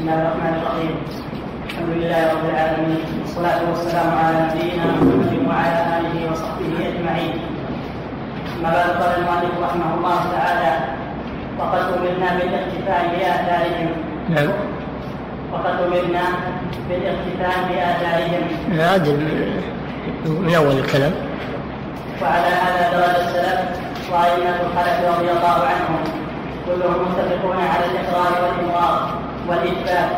بسم الله الرحمن الرحيم. الحمد لله رب العالمين. والصلاة والسلام على نبينا محمد وعلى آله وصحبه أجمعين. أما بعد قال المؤلف رحمه الله تعالى وقد أمرنا بالإقتفاء بآثارهم. نعم. وقد أمرنا بالإقتفاء بآثارهم. عادل من أول الكلام. وعلى هذا درج السلف وأئمة الخلف رضي الله عنهم كلهم متفقون على الإقرار والإمرار والإثبات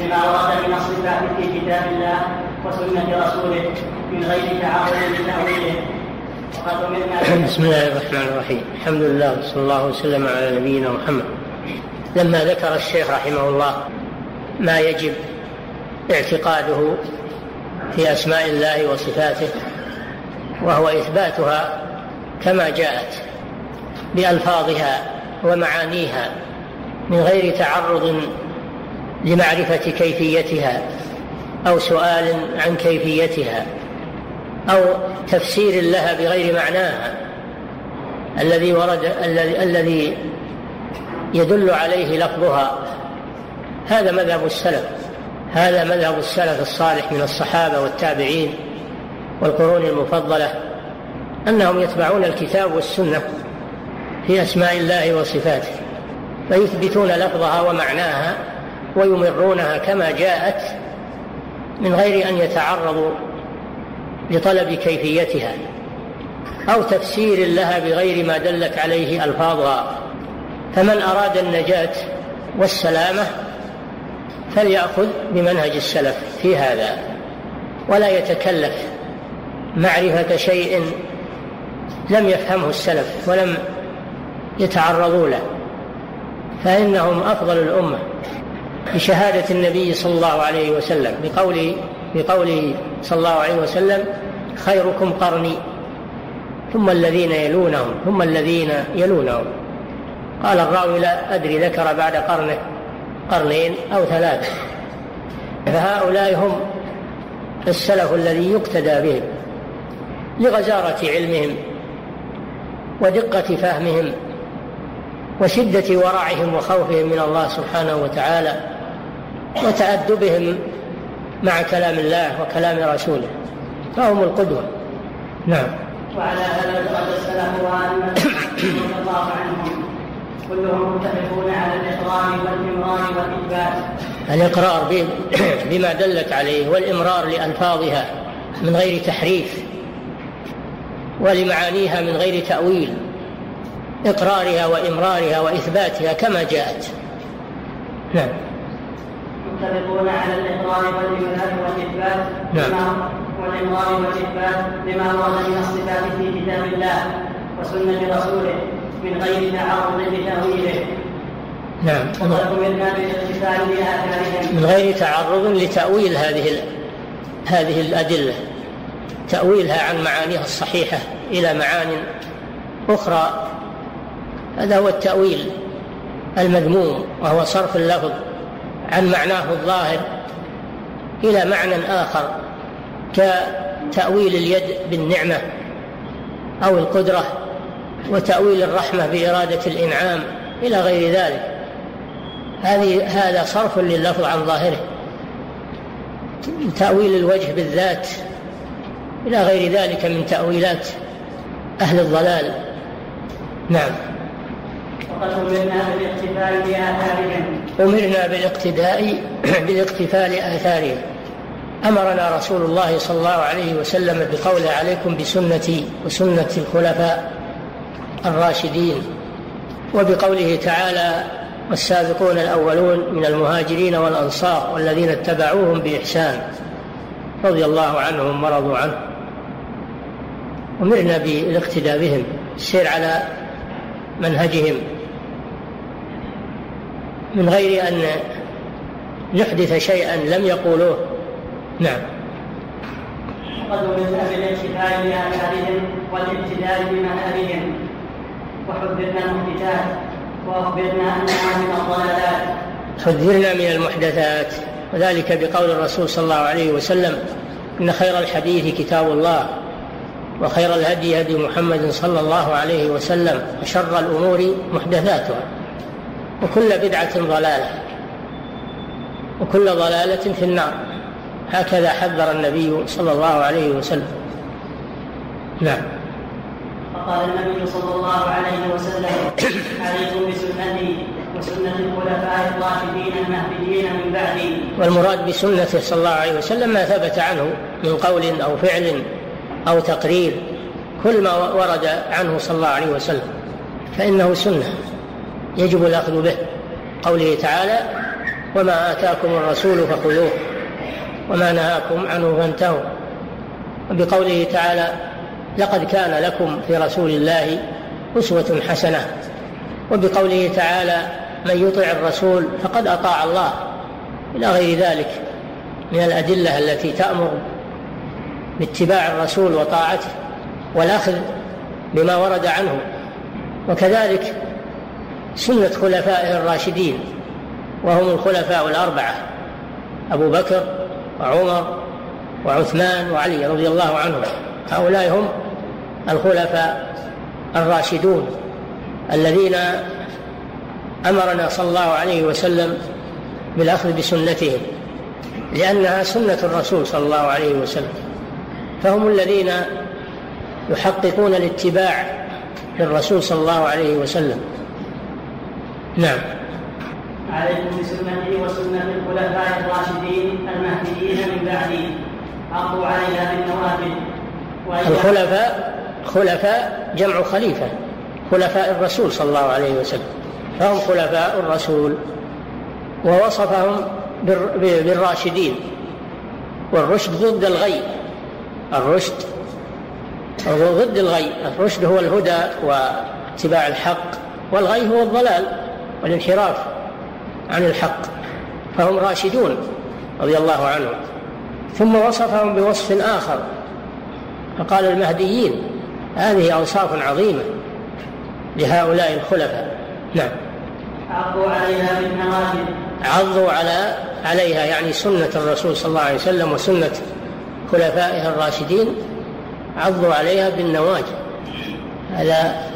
لما ورد من الصفات في كتاب الله وسنة رسوله من غير تعارض لتأويله. بسم الله الرحمن الرحيم. الحمد لله وصلى الله وسلم على نبينا محمد. لما ذكر الشيخ رحمه الله ما يجب اعتقاده في أسماء الله وصفاته وهو إثباتها كما جاءت بألفاظها ومعانيها من غير تعرض لمعرفة كيفيتها أو سؤال عن كيفيتها أو تفسير لها بغير معناها. الذي ورد الذي يدل عليه لفظها. هذا مذهب السلف هذا مذهب السلف الصالح من الصحابة والتابعين والقرون المفضلة أنهم يتبعون الكتاب والسنة في أسماء الله وصفاته فيثبتون لفظها ومعناها ويمرونها كما جاءت من غير أن يتعرضوا لطلب كيفيتها أو تفسير لها بغير ما دلت عليه ألفاظها. فمن أراد النجاة والسلامة فليأخذ بمنهج السلف في هذا ولا يتكلف معرفة شيء لم يفهمه السلف ولم يتعرضوا له. فإنهم أفضل الأمة. بشهادة النبي صلى الله عليه وسلم بقوله بقوله صلى الله عليه وسلم خيركم قرني. ثم الذين يلونهم ثم الذين يلونهم. قال الراوي لا أدري ذكر بعد قرنه قرنين أو ثلاثة فهؤلاء هم السلف الذي يقتدى بهم لغزارة علمهم ودقة فهمهم وشدة ورعهم وخوفهم من الله سبحانه وتعالى. وتأدبهم مع كلام الله وكلام رسوله فهم القدوة. نعم. وعلى هذا قد السلف وأئمة رضي الله عنهم كلهم متفقون على الإقرار والإمرار والإثبات. الإقرار بما دلت عليه والإمرار لألفاظها من غير تحريف ولمعانيها من غير تأويل إقرارها وإمرارها وإثباتها كما جاءت. نعم. متفقون على الإقرار والإمرار والإثبات نعم. والإمرار والإثبات لما ورد من الصفات في كتاب الله وسنة رسوله من غير تعرض لتأويله. نعم. من غير تعرض لتأويل هذه هذه الأدلة. تأويلها عن معانيها الصحيحة إلى معان أخرى. هذا هو التأويل المذموم وهو صرف اللفظ. عن معناه الظاهر إلى معنى آخر كتأويل اليد بالنعمة أو القدرة وتأويل الرحمة بإرادة الإنعام إلى غير ذلك. هذه هذا صرف لللفظ عن ظاهره. تأويل الوجه بالذات إلى غير ذلك من تأويلات أهل الضلال. نعم. بالاقتفاء بآثارهم. أمرنا بالاقتداء بالاقتفاء لآثارهم. أمرنا رسول الله صلى الله عليه وسلم بقوله عليكم بسنتي وسنة الخلفاء الراشدين وبقوله تعالى والسابقون الأولون من المهاجرين والأنصار والذين اتبعوهم بإحسان رضي الله عنهم ورضوا عنه. أمرنا بالاقتداء بهم السير على منهجهم. من غير أن نحدث شيئا لم يقولوه. نعم. وقد أمرنا بالاقتفاء بآثارهم والابتداء بمنهجهم وحذرنا المحدثات وأخبرنا أنها من الضلالات. حذرنا من المحدثات وذلك بقول الرسول صلى الله عليه وسلم إن خير الحديث كتاب الله وخير الهدي هدي محمد صلى الله عليه وسلم وشر الأمور محدثاتها. وكل بدعة ضلالة وكل ضلالة في النار. هكذا حذر النبي صلى الله عليه وسلم. نعم. فقال النبي صلى الله عليه وسلم عليكم بسنتي وسنة الخلفاء الراشدين المهديين من بعدي. والمراد بسنته صلى الله عليه وسلم ما ثبت عنه من قول أو فعل أو تقرير كل ما ورد عنه صلى الله عليه وسلم فإنه سنة. يجب الأخذ به. قوله تعالى وما آتاكم الرسول فخذوه وما نهاكم عنه فانتهوا. وبقوله تعالى لقد كان لكم في رسول الله أسوة حسنة. وبقوله تعالى من يطع الرسول فقد أطاع الله. إلى غير ذلك من الأدلة التي تأمر باتباع الرسول وطاعته والأخذ بما ورد عنه. وكذلك سنة خلفائه الراشدين وهم الخلفاء الأربعة أبو بكر وعمر وعثمان وعلي رضي الله عنهم. هؤلاء هم الخلفاء الراشدون الذين أمرنا صلى الله عليه وسلم بالأخذ بسنتهم لأنها سنة الرسول صلى الله عليه وسلم. فهم الذين يحققون الاتباع للرسول صلى الله عليه وسلم. نعم. عليكم بسنتي وسنة الخلفاء الراشدين المهديين من بعدي. عضوا عليها بالنوافل الخلفاء خلفاء جمع خليفة. خلفاء الرسول صلى الله عليه وسلم. فهم خلفاء الرسول. ووصفهم بالراشدين. والرشد ضد الغي. الرشد ضد الغي. الرشد هو الهدى واتباع الحق. والغي هو الضلال. والانحراف عن الحق فهم راشدون رضي الله عنهم. ثم وصفهم بوصف آخر فقال المهديين هذه أوصاف عظيمة لهؤلاء الخلفاء. نعم. عضوا عليها بالنواجذ. عضوا على عليها يعني سنة الرسول صلى الله عليه وسلم وسنة خلفائه الراشدين عضوا عليها بالنواجذ. هذا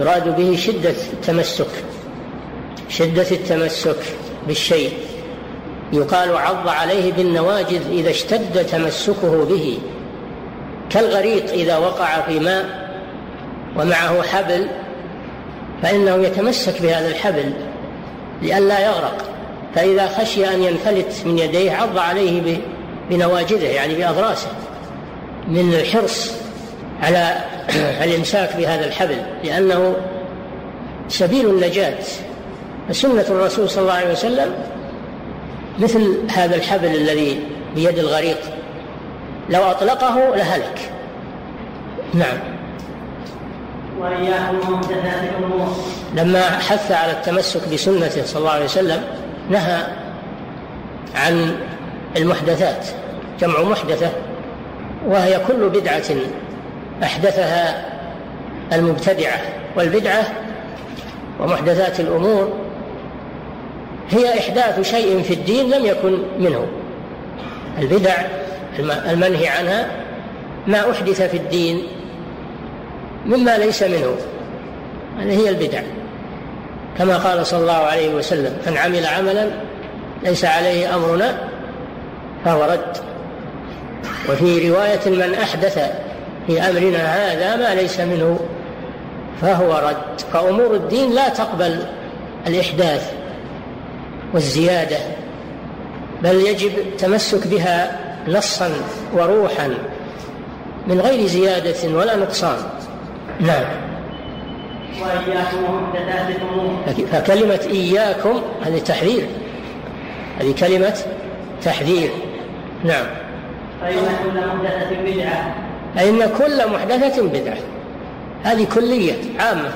يراد به شدة التمسك شدة التمسك بالشيء. يقال عض عليه بالنواجذ إذا اشتد تمسكه به. كالغريق إذا وقع في ماء ومعه حبل فإنه يتمسك بهذا الحبل لئلا يغرق. فإذا خشي أن ينفلت من يديه عض عليه بنواجذه يعني بأضراسه من الحرص على الإمساك بهذا الحبل لأنه سبيل النجاة. فسنة الرسول صلى الله عليه وسلم مثل هذا الحبل الذي بيد الغريق. لو أطلقه لهلك. نعم. وإياكم محدثات الأمور. لما حث على التمسك بسنته صلى الله عليه وسلم نهى عن المحدثات جمع محدثة وهي كل بدعة أحدثها المبتدعة والبدعة ومحدثات الأمور هي إحداث شيء في الدين لم يكن منه. البدع المنهي عنها ما أحدث في الدين مما ليس منه. هذه هي البدع. كما قال صلى الله عليه وسلم من عمل عملا ليس عليه أمرنا فهو رد. وفي رواية من أحدث في أمرنا هذا ما ليس منه فهو رد. فأمور الدين لا تقبل الإحداث. والزيادة بل يجب التمسك بها نصا وروحا من غير زيادة ولا نقصان. نعم. وإياكم ومحدثات الأمور. فكلمة إياكم هذه تحذير. هذه كلمة تحذير. نعم. فإن كل محدثة بدعة. فإن كل محدثة بدعة. هذه كلية عامة.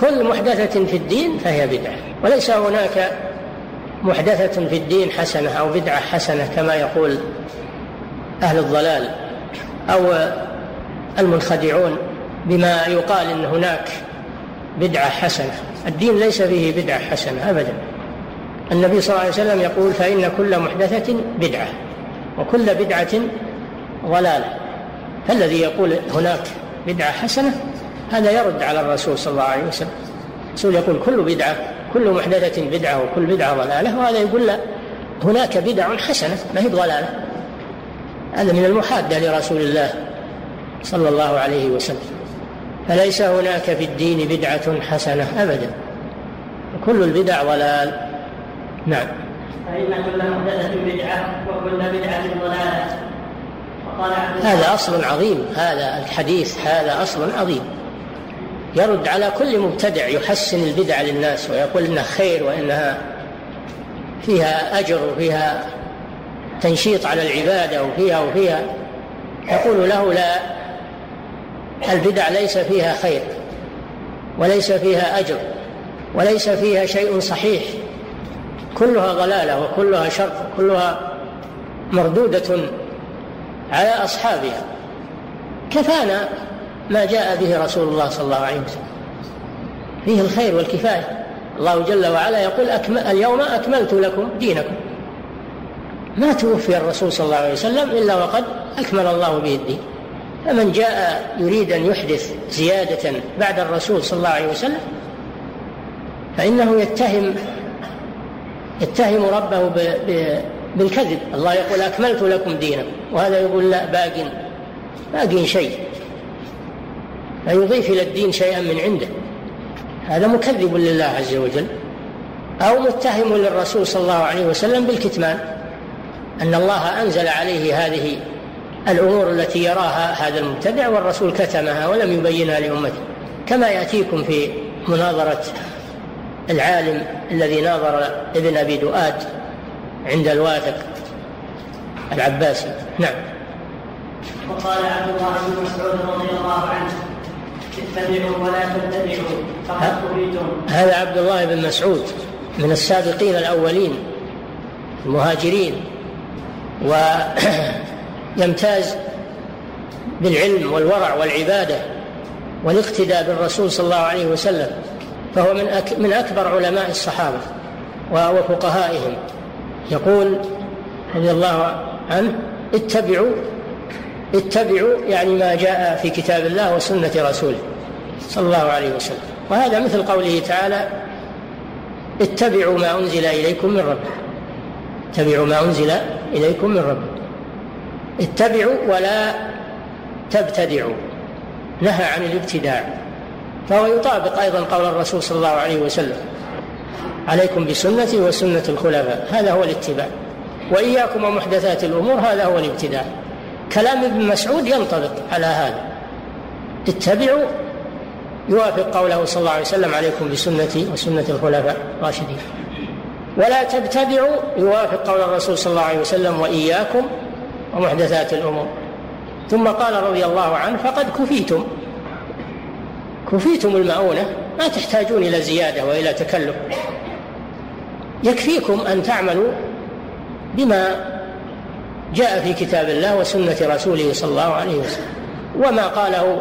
كل محدثة في الدين فهي بدعة. وليس هناك محدثة في الدين حسنة أو بدعة حسنة كما يقول أهل الضلال أو المنخدعون بما يقال إن هناك بدعة حسنة. الدين ليس فيه بدعة حسنة ابدا. النبي صلى الله عليه وسلم يقول فإن كل محدثة بدعة وكل بدعة ضلالة. فالذي يقول هناك بدعة حسنة هذا يرد على الرسول صلى الله عليه وسلم. الرسول يقول كل بدعة كل محدثة بدعة وكل بدعة ضلالة وهذا يقول لا هناك بدع حسنة ما هي ضلالة؟ هذا من المحادة لرسول الله صلى الله عليه وسلم. فليس هناك في الدين بدعة حسنة أبدا. كل البدع ضلال. نعم. فإن كل محدثة بدعة وكل بدعة ضلالة. هذا أصل عظيم هذا الحديث هذا أصل عظيم. يرد على كل مبتدع يحسن البدع للناس ويقول إنها خير وإنها فيها أجر وفيها تنشيط على العبادة وفيها وفيها. يقول له لا البدع ليس فيها خير وليس فيها أجر وليس فيها شيء صحيح. كلها ضلالة وكلها شر كلها مردودة على أصحابها. كفانا ما جاء به رسول الله صلى الله عليه وسلم. فيه الخير والكفاية. الله جل وعلا يقول أكمل اليوم أكملت لكم دينكم. ما توفي الرسول صلى الله عليه وسلم إلا وقد أكمل الله به الدين. فمن جاء يريد أن يحدث زيادة بعد الرسول صلى الله عليه وسلم فإنه يتهم يتهم ربه بالكذب. الله يقول أكملت لكم دينكم. وهذا يقول لا باق باق شيء. فيضيف إلى الدين شيئا من عنده. هذا مكذب لله عز وجل أو متهم للرسول صلى الله عليه وسلم بالكتمان أن الله أنزل عليه هذه الأمور التي يراها هذا المبتدع والرسول كتمها ولم يبينها لأمته. كما يأتيكم في مناظرة العالم الذي ناظر ابن أبي دؤاد عند الواثق العباسي. نعم. وقال عبد الله بن مسعود رضي الله عنه اتبعوا ولا تتبعوا فقد كفيتم هذا عبد الله بن مسعود من السابقين الأولين المهاجرين ويمتاز بالعلم والورع والعبادة والاقتداء بالرسول صلى الله عليه وسلم فهو من من أكبر علماء الصحابة وفقهائهم. يقول رضي الله عنه اتبعوا اتبعوا يعني ما جاء في كتاب الله وسنة رسوله صلى الله عليه وسلم. وهذا مثل قوله تعالى اتبعوا ما أنزل إليكم من ربكم. اتبعوا ما أنزل إليكم من ربكم. اتبعوا ولا تبتدعوا. نهى عن الابتداع. فهو يطابق أيضا قول الرسول صلى الله عليه وسلم عليكم بسنتي وسنة الخلفاء. هذا هو الاتباع. وإياكم ومحدثات الأمور هذا هو الابتداع. كلام ابن مسعود ينطبق على هذا. اتبعوا يوافق قوله صلى الله عليه وسلم عليكم بسنتي وسنة الخلفاء الراشدين. ولا تبتدعوا يوافق قول الرسول صلى الله عليه وسلم وإياكم ومحدثات الأمور ثم قال رضي الله عنه فقد كفيتم. كفيتم المعونة ما تحتاجون إلى زيادة وإلى تكلف. يكفيكم أن تعملوا بما جاء في كتاب الله وسنة رسوله صلى الله عليه وسلم. وما قاله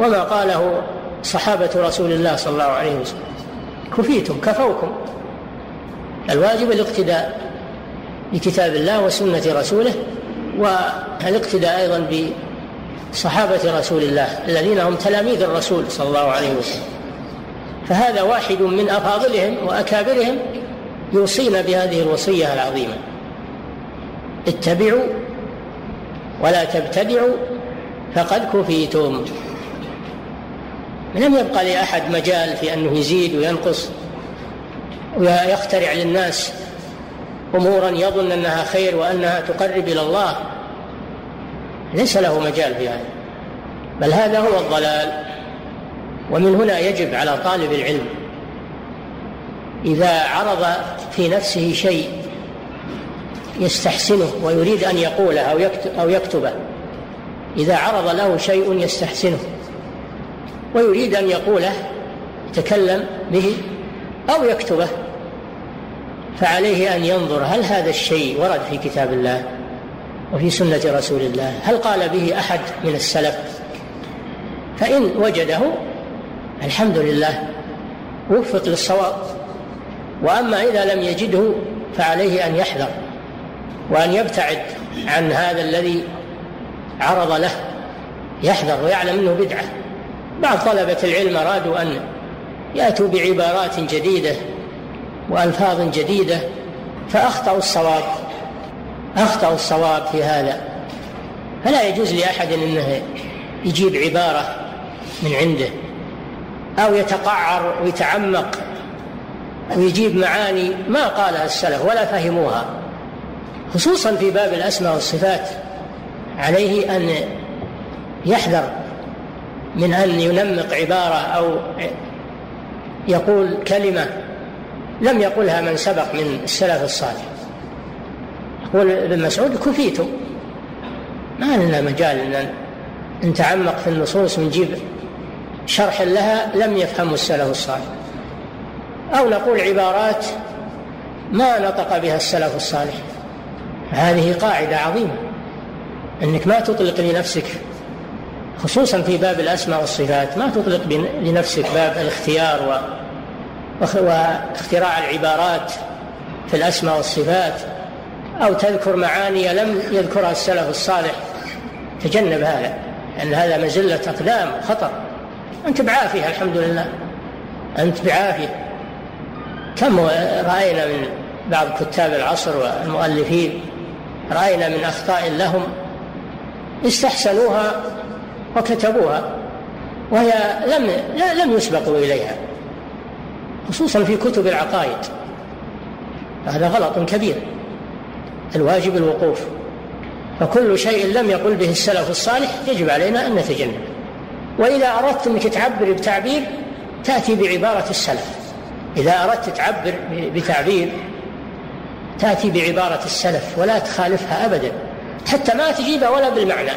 وما قاله صحابة رسول الله صلى الله عليه وسلم. كفيتم كفوكم. الواجب الاقتداء بكتاب الله وسنة رسوله والاقتداء أيضا بصحابة رسول الله الذين هم تلاميذ الرسول صلى الله عليه وسلم. فهذا واحد من أفاضلهم وأكابرهم يوصينا بهذه الوصية العظيمة. اتبعوا ولا تبتدعوا فقد كفيتم. لم يبقى لأحد مجال في أنه يزيد وينقص ويخترع للناس أمورا يظن أنها خير وأنها تقرب إلى الله. ليس له مجال في هذا بل هذا هو الضلال. ومن هنا يجب على طالب العلم إذا عرض في نفسه شيء يستحسنه ويريد أن يقوله أو يكتبه. إذا عرض له شيء يستحسنه. ويريد أن يقوله يتكلم به أو يكتبه. فعليه أن ينظر هل هذا الشيء ورد في كتاب الله وفي سنة رسول الله؟ هل قال به أحد من السلف؟ فإن وجده الحمد لله وفق للصواب. وأما إذا لم يجده فعليه أن يحذر. وأن يبتعد عن هذا الذي عرض له يحذر ويعلم أنه بدعة. بعض طلبة العلم أرادوا أن يأتوا بعبارات جديدة وألفاظ جديدة فأخطأوا الصواب أخطأوا الصواب في هذا. فلا يجوز لأحد أنه يجيب عبارة من عنده أو يتقعر ويتعمق ويجيب معاني ما قالها السلف ولا فهموها. خصوصا في باب الأسماء والصفات عليه أن يحذر من أن ينمق عبارة أو يقول كلمة لم يقلها من سبق من السلف الصالح. يقول ابن مسعود كفيت ما لنا مجال إن نتعمق في النصوص ونجيب شرح لها لم يفهمه السلف الصالح. أو نقول عبارات ما نطق بها السلف الصالح. هذه قاعدة عظيمة. إنك ما تطلق لنفسك خصوصا في باب الأسماء والصفات ما تطلق لنفسك باب الاختيار واختراع العبارات في الأسماء والصفات أو تذكر معاني لم يذكرها السلف الصالح. تجنب هذا لأن هذا مزلة أقدام خطر أنت بعافية الحمد لله. أنت بعافية. كم رأينا من بعض كتاب العصر والمؤلفين رأينا من أخطاء لهم استحسنوها وكتبوها وهي لم لم يسبقوا إليها خصوصا في كتب العقائد. هذا غلط كبير الواجب الوقوف. فكل شيء لم يقل به السلف الصالح يجب علينا أن نتجنب. وإذا اردت انك تعبر بتعبير تأتي بعبارة السلف. إذا أردت تعبر بتعبير تأتي بعبارة السلف ولا تخالفها ابدا. حتى ما تجيبها ولا بالمعنى.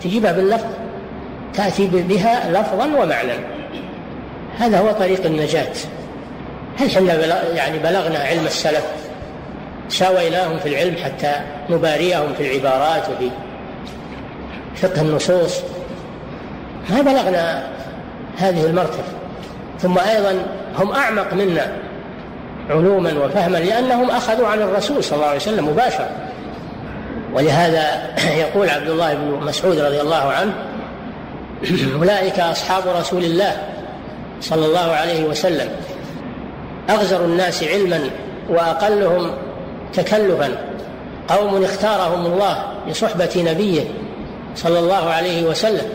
تجيبها باللفظ. تأتي بها لفظا ومعنى هذا هو طريق النجاة. هل حنا يعني بلغنا علم السلف؟ ساويناهم في العلم حتى نباريهم في العبارات وفي فقه النصوص. ما بلغنا هذه المرتبة. ثم أيضا هم أعمق منا. علوما وفهما لأنهم أخذوا عن الرسول صلى الله عليه وسلم مباشرة. ولهذا يقول عبد الله بن مسعود رضي الله عنه أولئك أصحاب رسول الله صلى الله عليه وسلم. أغزر الناس علما وأقلهم تكلفا. قوم اختارهم الله لصحبة نبيه صلى الله عليه وسلم.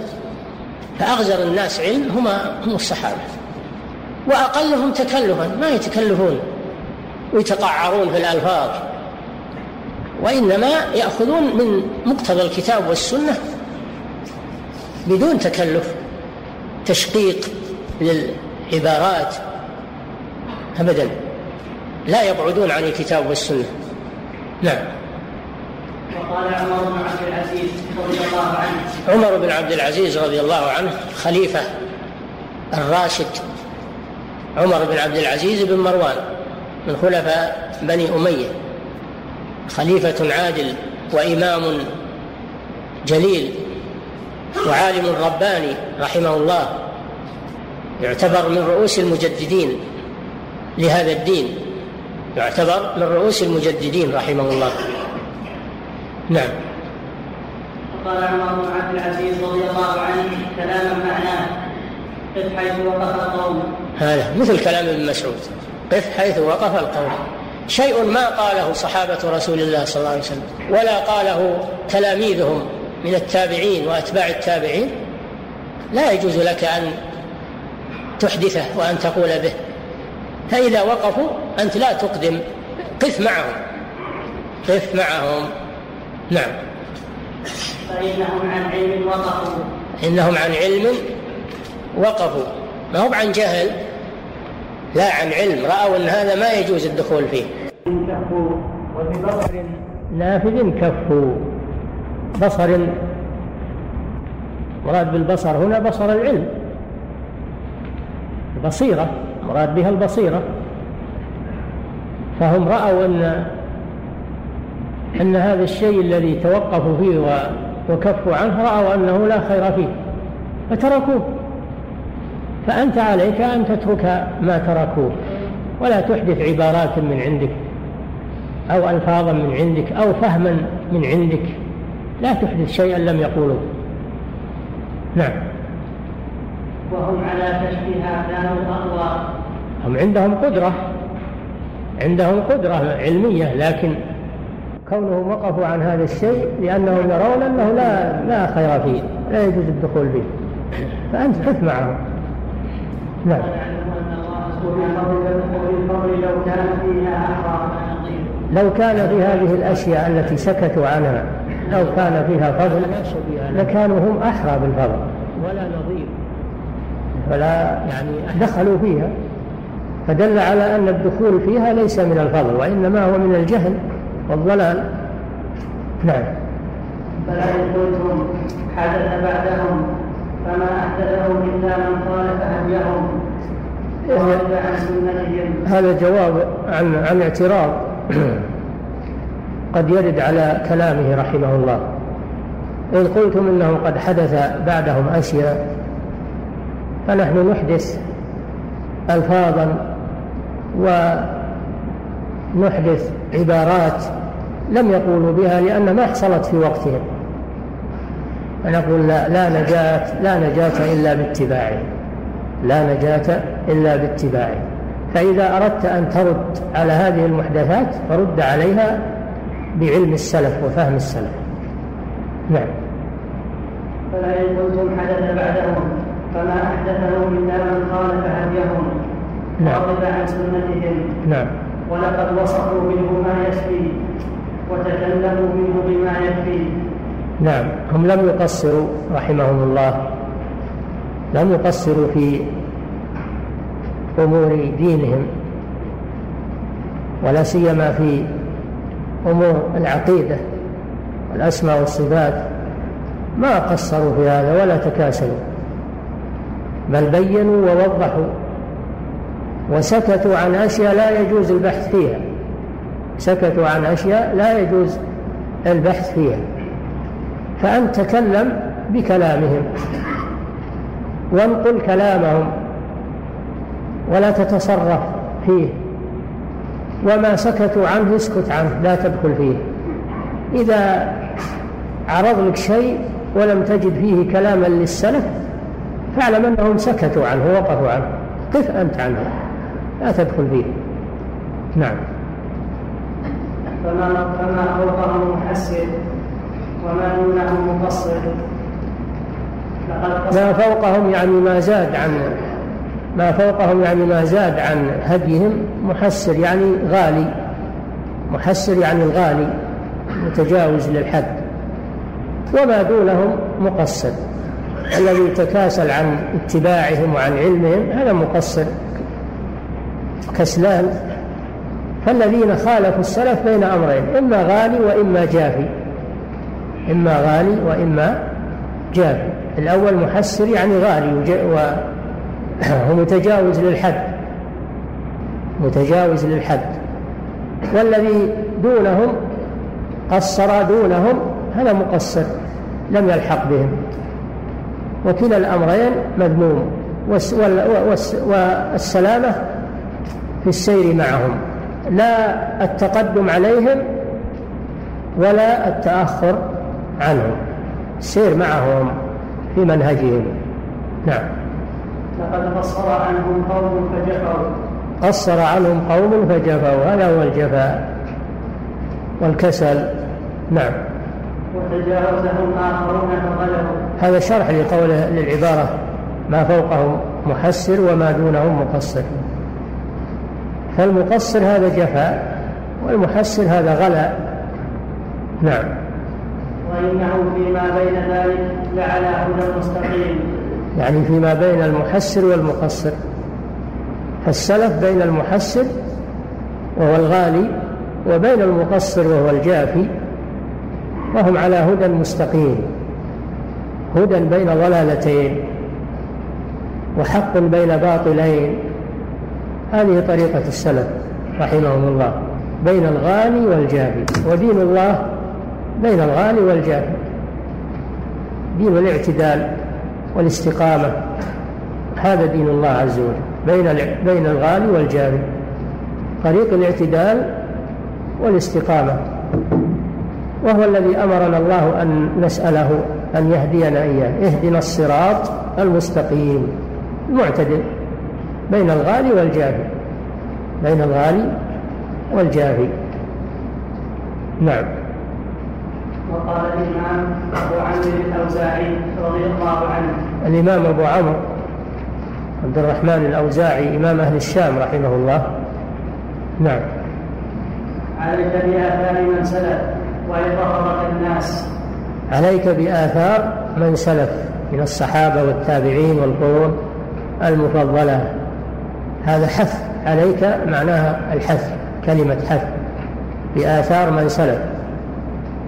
فأغزر الناس علم هما هم الصحابة. وأقلهم تكلفا. ما يتكلفون؟ ويتقعرون في الألفاظ. وإنما يأخذون من مقتضى الكتاب والسنة بدون تكلف تشقيق للعبارات. أبدا. لا يبعدون عن الكتاب والسنة. نعم. وقال عمر بن عبد العزيز رضي الله عنه. عمر بن عبد العزيز رضي الله عنه خليفة الراشد عمر بن عبد العزيز بن مروان. من خلفاء بني أمية خليفة عادل وإمام جليل وعالم رباني رحمه الله يعتبر من رؤوس المجددين لهذا الدين يعتبر من رؤوس المجددين رحمه الله. نعم. وقال عمر بن عبد العزيز رضي الله عنه كلاما معناه قف حيث وقف القوم هذا مثل كلام ابن مسعود. قف حيث وقف القوم شيء ما قاله صحابة رسول الله صلى الله عليه وسلم ولا قاله تلاميذهم من التابعين وأتباع التابعين. لا يجوز لك أن تحدثه وأن تقول به. فإذا وقفوا أنت لا تقدم. قف معهم. قف معهم. نعم. فإنهم عن علم وقفوا. إنهم عن علم وقفوا. ما هو عن جهل؟ لا عن علم. رأوا أن هذا ما يجوز الدخول فيه. وببصر نافذ كفوا بصر. مراد بالبصر هنا بصر العلم. بصيرة. مراد بها البصيرة. فهم رأوا أن أن هذا الشيء الذي توقفوا فيه وكفوا عنه رأوا أنه لا خير فيه. فتركوه. فأنت عليك أن تترك ما تركوه ولا تحدث عبارات من عندك أو ألفاظا من عندك أو فهما من عندك. لا تحدث شيئا لم يقولوه نعم. وهم على كشفها كانوا أقوى. هم عندهم قدرة عندهم قدرة علمية لكن كونهم وقفوا عن هذا الشيء لأنهم يرون أنه لا لا خير فيه لا يجوز الدخول فيه فأنت حث معهم. نعم لو كان في هذه الأشياء التي سكتوا عنها لو كان فيها فضل لكانوا هم أحرى بالفضل. ولا نظير فلا يعني دخلوا فيها. فدل على أن الدخول فيها ليس من الفضل وإنما هو من الجهل والضلال. نعم. فلا إن قلتم حدث بعدهم فما أحدثهم إلا من خالف هديهم عن سنتهم. هذا جواب عن عن اعتراض. قد يرد على كلامه رحمه الله. إن قلتم إنه قد حدث بعدهم أشياء فنحن نحدث ألفاظا ونحدث عبارات لم يقولوا بها لأن ما حصلت في وقتهم. فنقول لا, لا نجاة لا نجاة إلا باتباعه لا نجاة إلا باتباعه فإذا أردت أن ترد على هذه المحدثات فرد عليها بعلم السلف وفهم السلف. نعم. فلا كنتم حدث بعدهم فما أحدثه إلا من خالف هديهم نعم. عن سنتهم. نعم. ولقد وصفوا منه ما يشفي وتكلموا منه بما يكفي. نعم هم لم يقصروا رحمهم الله لم يقصروا في أمور دينهم ولا سيما في أمور العقيدة الاسماء والصفات. ما قصروا في هذا ولا تكاسلوا بل بينوا ووضحوا وسكتوا عن أشياء لا يجوز البحث فيها سكتوا عن أشياء لا يجوز البحث فيها. فانت تكلم بكلامهم. وانقل كلامهم. ولا تتصرف فيه. وما سكتوا عنه اسكت عنه لا تدخل فيه. إذا عرض لك شيء ولم تجد فيه كلاما للسلف فاعلم أنهم سكتوا عنه ووقفوا عنه. قف أنت عنه. لا تدخل فيه. نعم. فما فما فوقهم محسن وما دونهم مقصر ما فوقهم يعني ما زاد عن ما فوقهم يعني ما زاد عن هديهم محسر يعني غالي. محسر يعني الغالي متجاوز للحد. وما دونهم مقصر. الذي تكاسل عن اتباعهم وعن علمهم هذا مقصر. كسلان. فالذين خالفوا السلف بين أمرين إما غالي وإما جافي. إما غالي وإما جافي الأول محسر يعني غالي هو متجاوز للحد. متجاوز للحد. والذي دونهم قصر دونهم هذا مقصر. لم يلحق بهم. وكلا الأمرين مذموم. والسلامة في السير معهم. لا التقدم عليهم ولا التأخر عنهم السير معهم في منهجهم. نعم. لقد قصر عنهم قوم فجفوا. قصر عنهم قوم فجفوا. هذا هو الجفاء والكسل. نعم. وتجاوزهم آخرون فغلبوا. هذا شرح لقوله للعبارة ما فوقهم محسر وما دونهم مقصر. فالمقصر هذا جفاء والمحسر هذا غلاء. نعم. وإنه فيما بين ذلك لعلى هدى مستقيم. يعني فيما بين المحسر والمقصر. فالسلف بين المحسر وهو الغالي وبين المقصر وهو الجافي وهم على هدى مستقيم. هدى بين ضلالتين وحق بين باطلين. هذه طريقة السلف رحمهم الله بين الغالي والجافي. ودين الله بين الغالي والجافي دين الاعتدال والاستقامة هذا دين الله عز وجل بين بين الغالي والجاري طريق الاعتدال والاستقامة وهو الذي أمرنا الله أن نسأله أن يهدينا إياه. اهدنا الصراط المستقيم المعتدل بين الغالي والجاري بين الغالي والجافي نعم. وقال الإمام أبو عمرو الأوزاعي رضي الله عنه. الإمام أبو عمرو عبد الرحمن الأوزاعي إمام أهل الشام رحمه الله. نعم. عليك بآثار من سلف وإن ظهرك الناس. عليك بآثار من سلف من الصحابة والتابعين والقرون المفضلة. هذا حث عليك معناها الحث كلمة حث بآثار من سلف.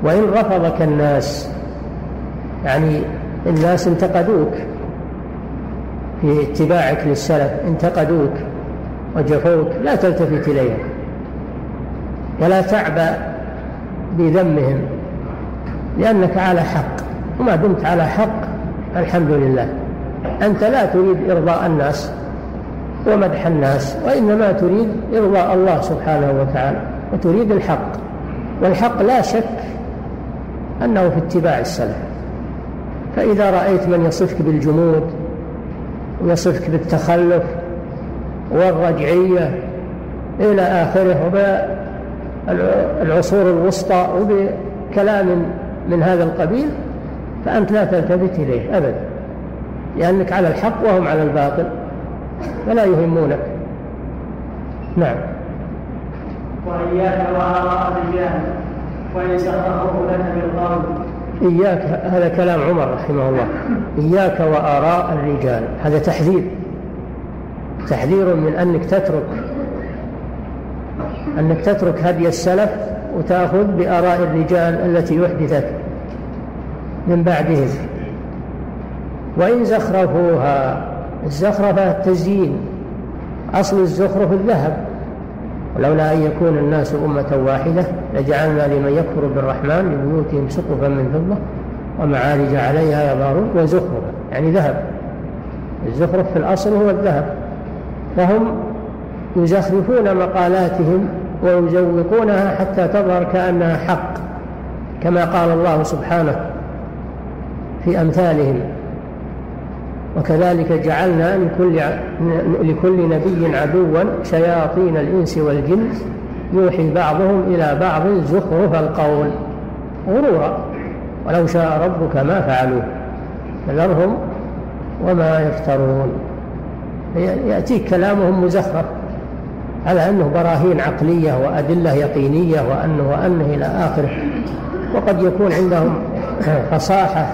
وإن رفضك الناس يعني الناس انتقدوك في اتباعك للسلف انتقدوك وجفوك لا تلتفت إليهم ولا تعبأ بذمهم لأنك على حق. وما دمت على حق الحمد لله. أنت لا تريد إرضاء الناس ومدح الناس وإنما تريد إرضاء الله سبحانه وتعالى وتريد الحق. والحق لا شك أنه في اتباع السلف. فإذا رأيت من يصفك بالجمود ويصفك بالتخلف والرجعية إلى آخره وبالعصور الوسطى وبكلام من هذا القبيل فأنت لا تلتفت إليه أبدا. لأنك على الحق وهم على الباطل فلا يهمونك. نعم. وإياك وآراء الرجال لك إياك هذا كلام عمر رحمه الله. إياك وآراء الرجال. هذا تحذير. تحذير من أنك تترك أنك تترك هدي السلف وتأخذ بآراء الرجال التي يحدثت من بعدهم. وإن زخرفوها الزخرفة التزيين. أصل الزخرف الذهب. ولولا أن يكون الناس أمة واحدة لجعلنا لمن يكفر بالرحمن لبيوتهم سقفا من فضة ومعارج عليها يظهرون وزخرفا يعني ذهب. الزخرف في الأصل هو الذهب. فهم يزخرفون مقالاتهم ويزوقونها حتى تظهر كأنها حق كما قال الله سبحانه في أمثالهم. وكذلك جعلنا لكل لكل نبي عدوا شياطين الإنس والجن يوحي بعضهم إلى بعض زخرف القول. غرورا. ولو شاء ربك ما فعلوه. فذرهم وما يفترون. يأتيك كلامهم مزخرف. على أنه براهين عقلية وأدلة يقينية وأنه وأنه إلى آخره. وقد يكون عندهم فصاحة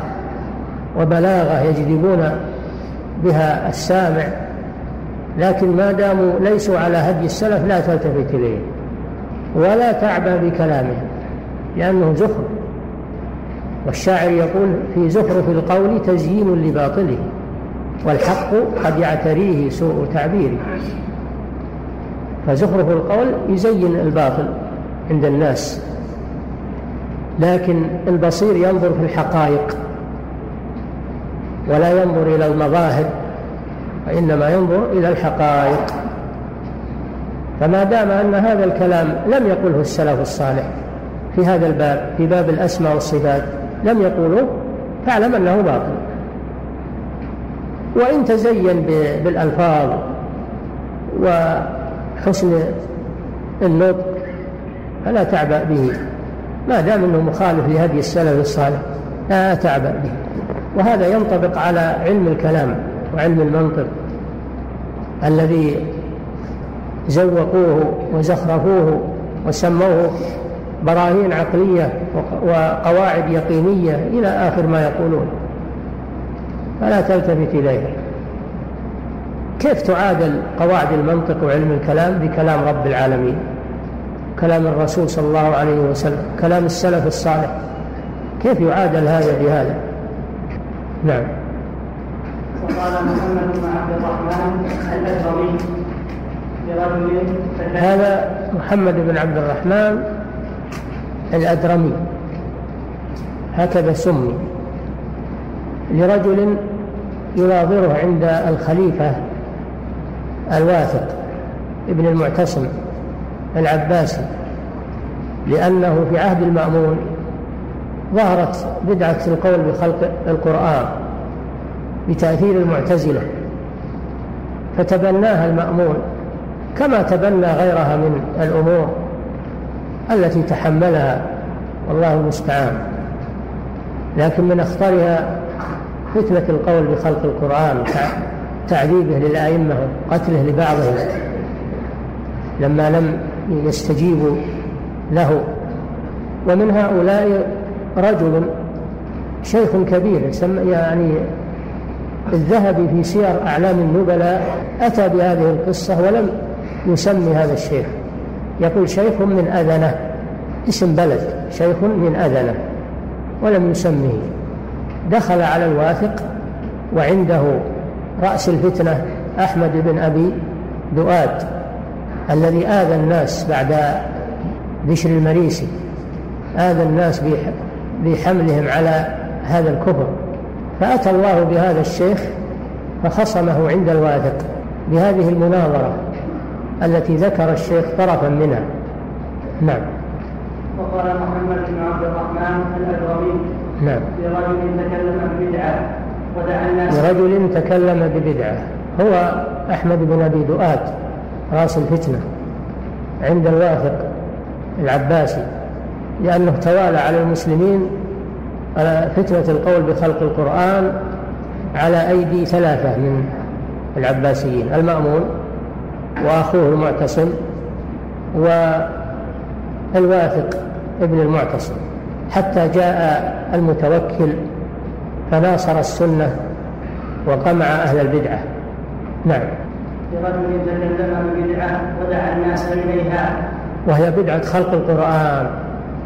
وبلاغة يجذبون بها السامع لكن ما داموا ليسوا على هدي السلف لا تلتفت إليه ولا تعبى بكلامهم لأنه زخرف. والشاعر يقول في زخرف القول تزيين لباطله والحق قد يعتريه سوء تعبيره. فزخرف القول يزين الباطل عند الناس لكن البصير ينظر في الحقائق. ولا ينظر إلى المظاهر وإنما ينظر إلى الحقائق. فما دام أن هذا الكلام لم يقله السلف الصالح في هذا الباب في باب الأسماء والصفات لم يقولوه فاعلم أنه باطل. وإن تزين بالألفاظ وحسن النطق فلا تعبأ به. ما دام أنه مخالف لهدي السلف الصالح لا تعبأ به. وهذا ينطبق على علم الكلام وعلم المنطق الذي زوقوه وزخرفوه وسموه براهين عقلية وقواعد يقينية إلى آخر ما يقولون. فلا تلتفت إليه. كيف تعادل قواعد المنطق وعلم الكلام بكلام رب العالمين؟ كلام الرسول صلى الله عليه وسلم كلام السلف الصالح. كيف يعادل هذا بهذا؟ نعم. وقال محمد بن عبد الرحمن الأجرمي لرجل هذا محمد بن عبد الرحمن الأدرمي. هكذا سمي لرجل يناظره عند الخليفة الواثق ابن المعتصم العباسي لأنه في عهد المأمون ظهرت بدعة القول بخلق القرآن بتأثير المعتزلة فتبناها المأمون كما تبنى غيرها من الأمور التي تحملها والله المستعان. لكن من أخطرها فتنة القول بخلق القرآن تعذيبه للأئمة قتله لبعضهم لما لم يستجيبوا له. ومن هؤلاء رجل شيخ كبير يعني الذهبي في سير أعلام النبلاء أتى بهذه القصة ولم يسمي هذا الشيخ. يقول شيخ من أذنة اسم بلد شيخ من أذنة ولم يسمه دخل على الواثق وعنده رأس الفتنة أحمد بن أبي دؤاد الذي آذى الناس بعد بشر المريسي. آذى الناس بحملهم على هذا الكفر. فأتى الله بهذا الشيخ فخصمه عند الواثق بهذه المناظرة التي ذكر الشيخ طرفا منها. نعم. وقال محمد بن عبد الرحمن الأجرمي نعم. لرجل تكلم ببدعة ودعا الناس لرجل تكلم ببدعة. هو أحمد بن أبي دؤاد رأس الفتنة عند الواثق العباسي. لأنه توالى على المسلمين على فتنة القول بخلق القرآن على أيدي ثلاثة من العباسيين المأمون وأخوه المعتصم والواثق ابن المعتصم. حتى جاء المتوكل فناصر السنة وقمع أهل البدعة. نعم. لرجل تكلم ببدعة ودعا الناس إليها. وهي بدعة خلق القرآن.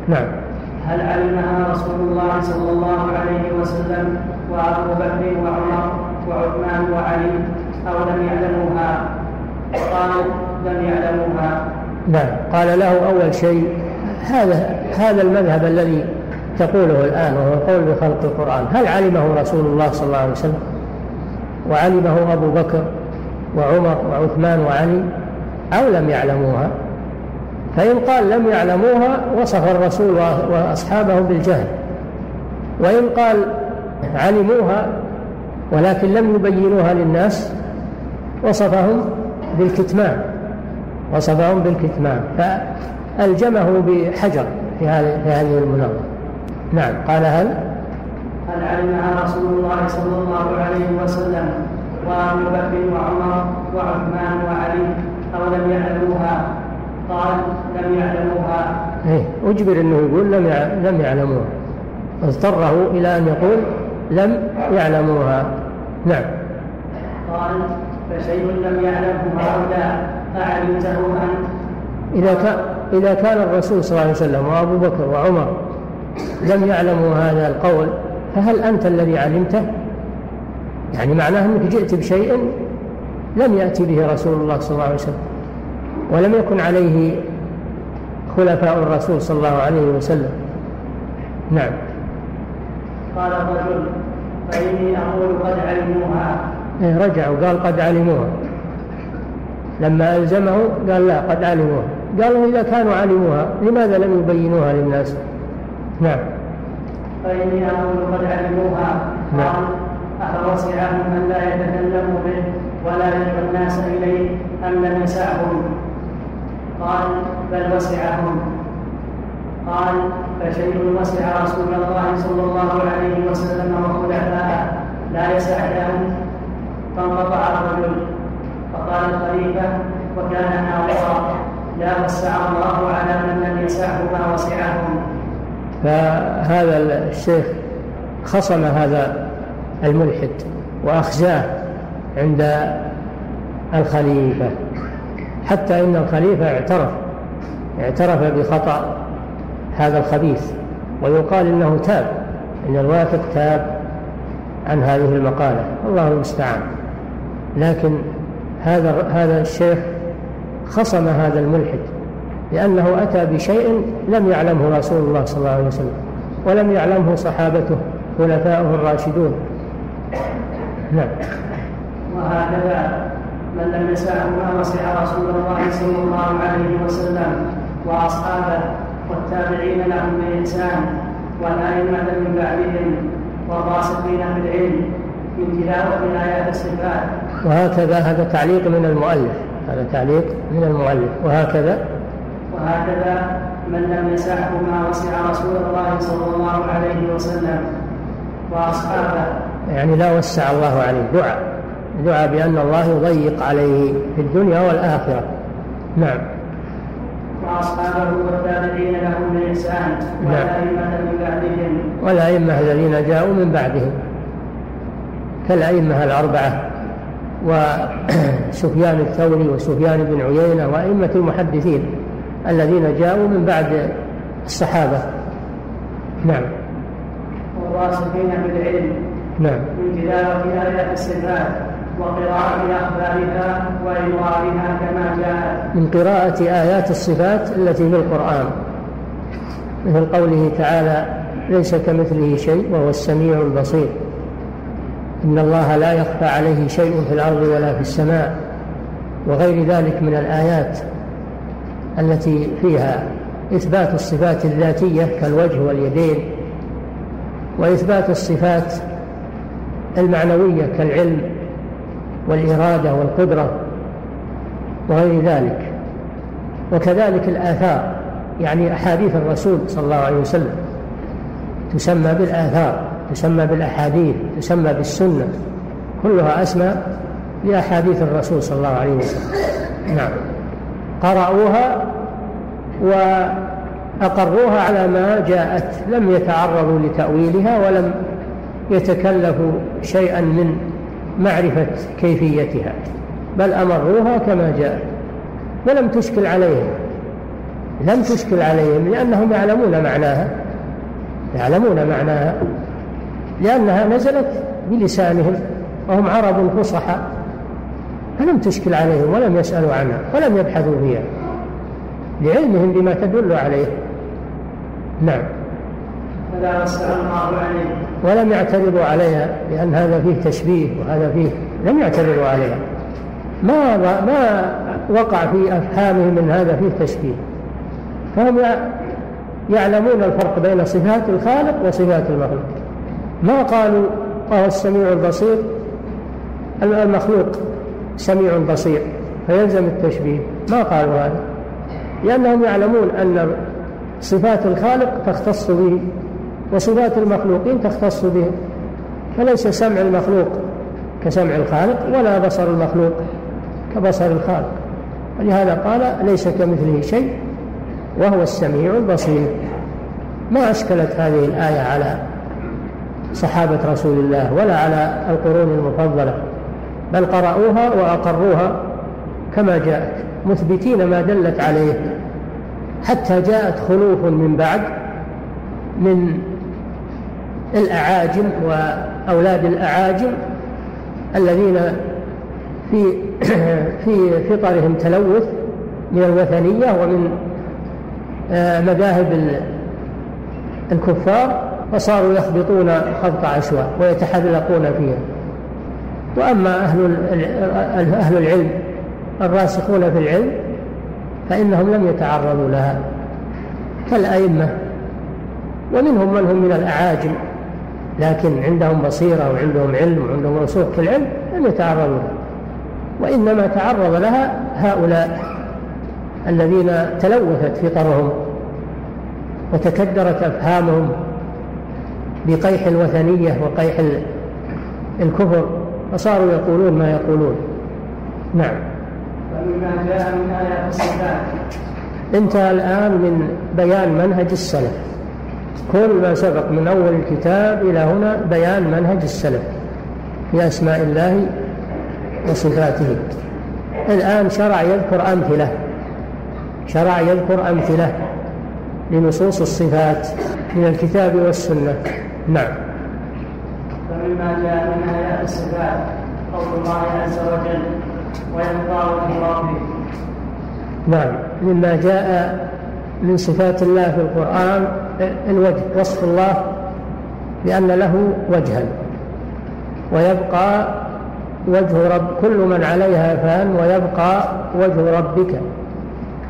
نعم. هل علمها رسول الله صلى الله عليه وسلم وأبو بكر وعمر وعثمان وعلي أو لم يعلموها؟ قال لم يعلموها. نعم. قال له أول شيء هذا هذا المذهب الذي تقوله الآن وهو القول بخلق القرآن. هل علمه رسول الله صلى الله عليه وسلم؟ وعلمه أبو بكر وعمر وعثمان وعلي أو لم يعلموها؟ فإن قال لم يعلموها وصف الرسول وأصحابه بالجهل. وإن قال علموها ولكن لم يبينوها للناس وصفهم بالكتمان. وصفهم بالكتمان. فألجمه بحجر في هذه المناظرة. نعم قال هل؟ هل علمها رسول الله صلى الله عليه وسلم وأبو بكر وعمر وعثمان وعلي أو لم يعلموها. قال لم يعلموها. إيه أجبر أنه يقول لم لم يعلموها. اضطره إلى أن يقول لم يعلموها. نعم. قال فشيء لم يعلمه هؤلاء أعلمته أنت؟ إذا كان إذا كان الرسول صلى الله عليه وسلم وأبو بكر وعمر لم يعلموا هذا القول فهل أنت الذي علمته؟ يعني معناه أنك جئت بشيء لم يأتي به رسول الله صلى الله عليه وسلم. ولم يكن عليه خلفاء الرسول صلى الله عليه وسلم. نعم. قال الرجل فإني أقول قد علموها. إيه رجع وقال قد علموها. لما ألزمه قال لا قد علموها. قال إذا كانوا علموها لماذا لم يبينوها للناس؟ نعم. فإني أقول قد علموها. نعم. قال أفوسعهم من لا يتكلم به ولا يدعو الناس إليه أم لم يسعهم؟ قال بل وسعهم. قال فشيء وسع رسول الله صلى الله عليه وسلم وخلفاءه لا يسعدهم فانقطع الرجل. فقال الخليفة وكان ناظرا لا وسع الله على من لم يسعه ما وسعهم. فهذا الشيخ خصم هذا الملحد وأخزاه عند الخليفة. حتى إن الخليفة اعترف اعترف بخطأ هذا الخبيث ويقال إنه تاب إن الواثق تاب عن هذه المقالة الله المستعان. لكن هذا هذا الشيخ خصم هذا الملحد لأنه أتى بشيء لم يعلمه رسول الله صلى الله عليه وسلم ولم يعلمه صحابته خلفاؤه الراشدون. نعم. وهكذا من لم يسعه ما وسع رسول الله صلى الله عليه وسلم وأصحابه والتابعين لهم بإحسان والأئمة من بعدهم والراسخين في العلم من تلاوه ايات الصفات. وهكذا هذا تعليق من المؤلف. هذا تعليق من المؤلف. وهكذا؟ وهكذا من لم يسعه ما وسع رسول الله صلى الله عليه وسلم وأصحابه. يعني لا وسع الله عليه دعاء. دعاء بأن الله يضيق عليه في الدنيا والآخرة. نعم. وأصحابه والتابعين لهم بإحسان والأئمة من بعدهم والأئمة الذين جاءوا من بعدهم كالأئمة الأربعة وسفيان الثوري وسفيان بن عيينة وأئمة المحدثين الذين جاءوا من بعد الصحابة. نعم. والراسخين في العلم نعم. من تلاوة آيات الصفات. وقراءة أخبارها وإمرارها كما جاءت. من قراءة آيات الصفات التي في القرآن. مثل قوله تعالى ليس كمثله شيء وهو السميع البصير إن الله لا يخفى عليه شيء في الأرض ولا في السماء وغير ذلك من الآيات التي فيها إثبات الصفات الذاتية كالوجه واليدين وإثبات الصفات المعنوية كالعلم والإرادة والقدرة وغير ذلك. وكذلك الآثار يعني أحاديث الرسول صلى الله عليه وسلم تسمى بالآثار تسمى بالأحاديث تسمى بالسنة كلها أسماء لأحاديث الرسول صلى الله عليه وسلم. نعم. قرأوها وأقروها على ما جاءت لم يتعرضوا لتأويلها ولم يتكلفوا شيئا من معرفة كيفيتها بل أمروها كما جاءت ولم تشكل عليهم لم تشكل عليهم لأنهم يعلمون معناها يعلمون معناها لأنها نزلت بلسانهم وهم عرب فصحى فلم تشكل عليهم ولم يسألوا عنها ولم يبحثوا فيها لعلمهم بما تدل عليه. نعم. ولم يعترضوا عليها لأن هذا فيه تشبيه وهذا فيه لم يعترضوا عليها. ما ما وقع في أفهامهم من هذا فيه تشبيه. فهم يعلمون الفرق بين صفات الخالق وصفات المخلوق. ما قالوا وهو السميع البصير المخلوق سميع بصير فيلزم التشبيه. ما قالوا هذا؟ لأنهم يعلمون أن صفات الخالق تختص به وصفات المخلوقين تختص به فليس سمع المخلوق كسمع الخالق ولا بصر المخلوق كبصر الخالق. ولهذا قال ليس كمثله شيء وهو السميع البصير. ما أشكلت هذه الآية على صحابة رسول الله ولا على القرون المفضلة بل قرأوها وأقروها كما جاءت مثبتين ما دلت عليه. حتى جاءت خلوف من بعد من الأعاجم وأولاد الأعاجم الذين في في فطرهم تلوث من الوثنية ومن آه، مذاهب الكفار فصاروا يخبطون خبط عشواء ويتحلقون فيها. وأما أهل أهل العلم الراسخون في العلم فإنهم لم يتعرضوا لها. كالأئمة ومنهم من هم من الأعاجم لكن عندهم بصيرة وعندهم علم وعندهم رسوخ في العلم لم يتعرضوا لها. وإنما تعرض لها هؤلاء الذين تلوثت فطرهم وتكدرت أفهامهم بقيح الوثنية وقيح الكفر فصاروا يقولون ما يقولون. نعم. ومما جاء من آيات الصفات انتهى الآن من بيان منهج السلف. كل ما سبق من أول الكتاب إلى هنا بيان منهج السلف في أسماء الله وصفاته. الآن شرع يذكر أمثلة شرع يذكر أمثلة لنصوص الصفات من الكتاب والسنة. نعم. فمما جاء من آيات الصفات قول الله عز وجل ويبقى وجه ربك نعم. مما جاء من صفات الله في القرآن الوجه وصف الله بأن له وجها ويبقى وجه رب كل من عليها فان ويبقى وجه ربك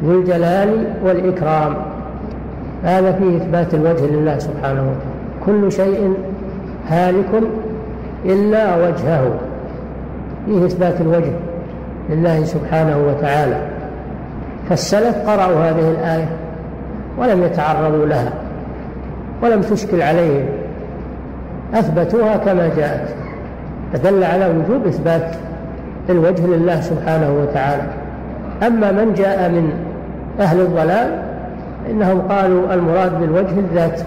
ذو الجلال والإكرام. هذا فيه إثبات الوجه لله سبحانه وتعالى. كل شيء هالك إلا وجهه. فيه إثبات الوجه لله سبحانه وتعالى. فالسلف قرأوا هذه الآية ولم يتعرضوا لها. ولم تشكل عليهم. أثبتوها كما جاءت. فدل على وجوب إثبات الوجه لله سبحانه وتعالى. أما من جاء من أهل الضلال إنهم قالوا المراد بالوجه الذات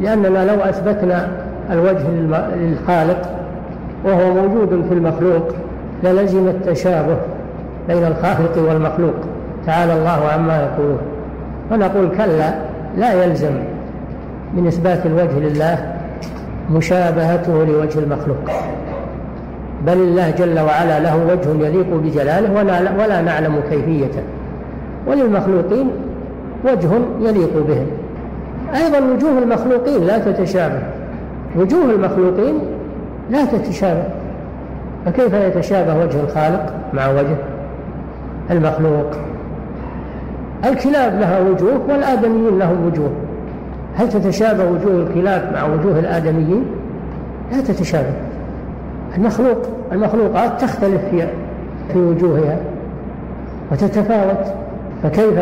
لأننا لو أثبتنا الوجه للخالق وهو موجود في المخلوق للزم التشابه بين الخالق والمخلوق. تعالى الله عما يقولون. ونقول كلا لا يلزم. من إثبات الوجه لله مشابهته لوجه المخلوق. بل الله جل وعلا له وجه يليق بجلاله ولا نعلم كيفيته. وللمخلوقين وجه يليق بهم. أيضا وجوه المخلوقين لا تتشابه. وجوه المخلوقين لا تتشابه. فكيف يتشابه وجه الخالق مع وجه المخلوق؟ الكلاب لها وجوه والآدميين لهم وجوه. هل تتشابه وجوه الكلاب مع وجوه الآدميين؟ لا تتشابه. المخلوق المخلوقات تختلف في في وجوهها وتتفاوت. فكيف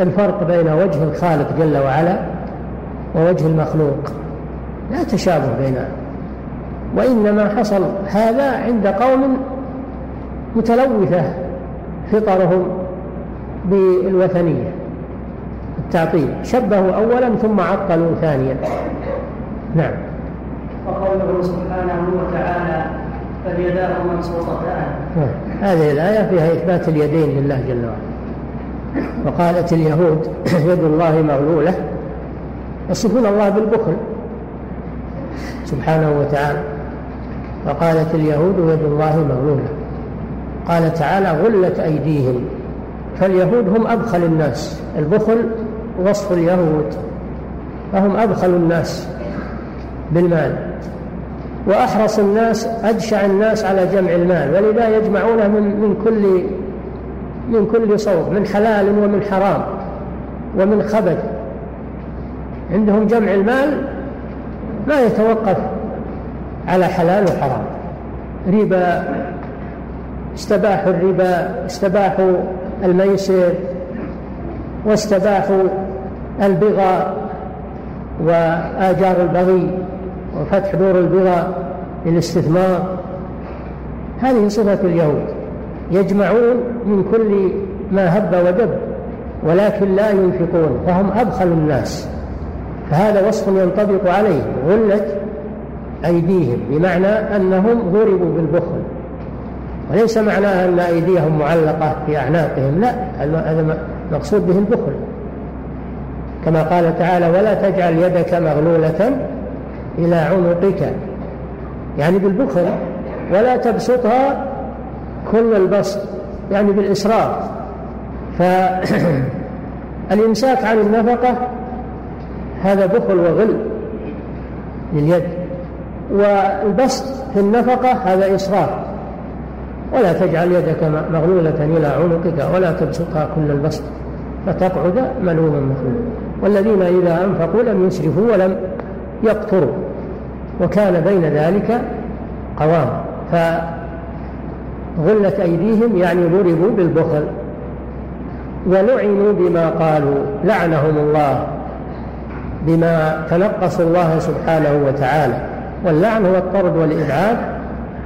الفرق بين وجه الخالق جل وعلا ووجه المخلوق؟ لا تشابه بينها وإنما حصل هذا عند قوم متلوثة فطرهم بالوثنية. التعطيل شبهوا أولا ثم عطلوا ثانيا. نعم. وقوله سبحانه وتعالى فاليداه مبسوطتان هذه الآية فيها إثبات اليدين لله جل وعلا. وقالت اليهود يد الله مغلولة. يصفون الله بالبخل. سبحانه وتعالى. وقالت اليهود يد الله مغلولة. قال تعالى غلت أيديهم. فاليهود هم أبخل الناس. البخل وصف اليهود فهم أبخل الناس بالمال. وأحرص الناس أجشع الناس على جمع المال ولذا يجمعونه من, من كل من كل صوب من حلال ومن حرام ومن خبث. عندهم جمع المال ما يتوقف على حلال وحرام. ربا استباحوا الربا استباحوا الميسر واستباحوا البغى وآجار البغي وفتح دور البغى للاستثمار. هذه صفة اليهود. يجمعون من كل ما هب ودب ولكن لا ينفقون فهم أبخل الناس. فهذا وصف ينطبق عليه غلت أيديهم بمعنى أنهم ضربوا بالبخل. وليس معناها أن أيديهم معلقة في أعناقهم لا هذا مقصود به البخل. كما قال تعالى ولا تجعل يدك مغلولة إلى عنقك. يعني بالبخل ولا تبسطها كل البسط يعني بالإسراف. فالإمساك عن النفقة هذا بخل وغل لليد. والبسط في النفقة هذا إسراف. ولا تجعل يدك مغلولة إلى عنقك ولا تبسطها كل البسط فتقعد ملوما مخلولا والذين إذا أنفقوا لم يسرفوا ولم يقتروا وكان بين ذلك قوام. فغلت أيديهم يعني ضربوا بالبخل ولعنوا بما قالوا لعنهم الله بما تنقصوا الله سبحانه وتعالى. واللعن هو الطرد والإبعاد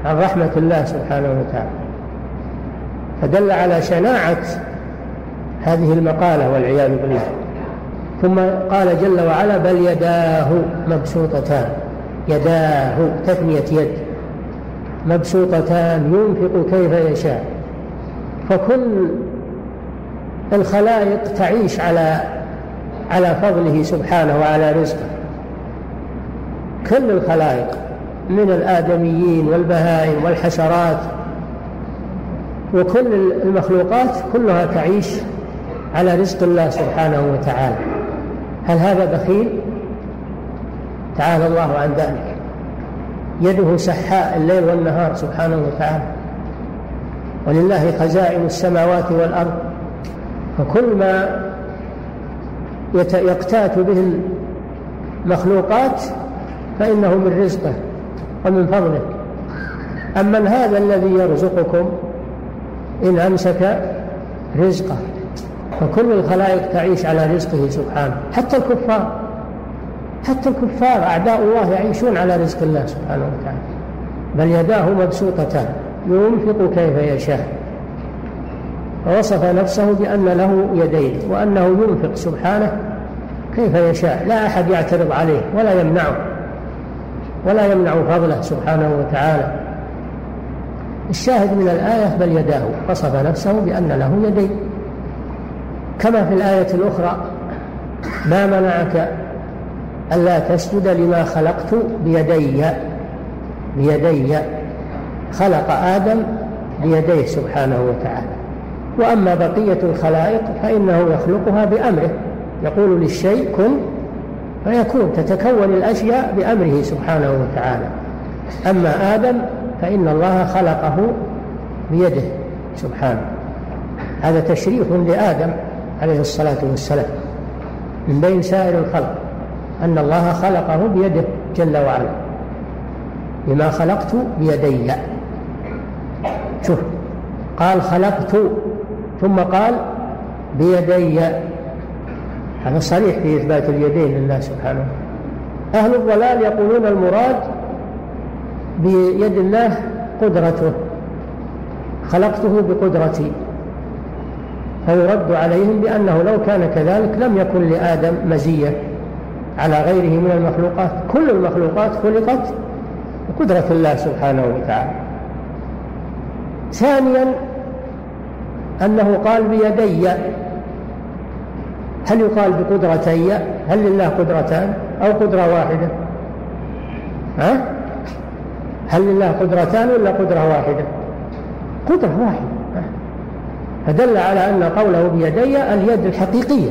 عن رحمة الله سبحانه وتعالى. فدل على شناعة هذه المقالة والعياذ بالله. ثم قال جل وعلا بل يداه مبسوطتان. يداه تثنية يد. مبسوطتان ينفق كيف يشاء. فكل الخلائق تعيش على على فضله سبحانه وعلى رزقه. كل الخلائق من الآدميين والبهائم والحشرات وكل المخلوقات كلها تعيش على رزق الله سبحانه وتعالى. هل هذا بخيل؟ تعالى الله عن ذلك. يده سحاء الليل والنهار سبحانه وتعالى. ولله خزائن السماوات والأرض. فكل ما يقتات به المخلوقات فإنه من رزقه ومن فضله. أما هذا الذي يرزقكم إن أمسك رزقه. فكل الخلائق تعيش على رزقه سبحانه. حتى الكفار حتى الكفار أعداء الله يعيشون على رزق الله سبحانه وتعالى. بل يداه مبسوطتان. ينفق كيف يشاء. ووصف نفسه بأن له يدين وأنه ينفق سبحانه كيف يشاء. لا أحد يعترض عليه ولا يمنعه ولا يمنع فضله سبحانه وتعالى. الشاهد من الآية بل يداه. وصف نفسه بأن له يدين. كما في الآية الأخرى ما منعك ألا تسجد لما خلقت بيدي بيدي خلق آدم بيديه سبحانه وتعالى. وأما بقية الخلائق فإنه يخلقها بأمره يقول للشيء كن فيكون تتكون الأشياء بأمره سبحانه وتعالى. أما آدم فإن الله خلقه بيده سبحانه. هذا تشريف لآدم. عليه الصلاة والسلام. من بين سائر الخلق. أن الله خلقه بيده جل وعلا. بما خلقت بيدي. شوف قال خلقت ثم قال بيدي. هذا صريح في إثبات اليدين لله سبحانه أهل الضلال يقولون المراد بيد الله قدرته. خلقته بقدرتي. فيرد عليهم بأنه لو كان كذلك لم يكن لآدم مزية على غيره من المخلوقات. كل المخلوقات خلقت بقدرة الله سبحانه وتعالى. ثانيا أنه قال بيدي هل يقال بقدرتي؟ هل لله قدرتان أو قدرة واحدة؟ ها؟ هل لله قدرتان ولا قدرة واحدة؟ قدرة واحدة. فدل على أن قوله بيدي اليد الحقيقية.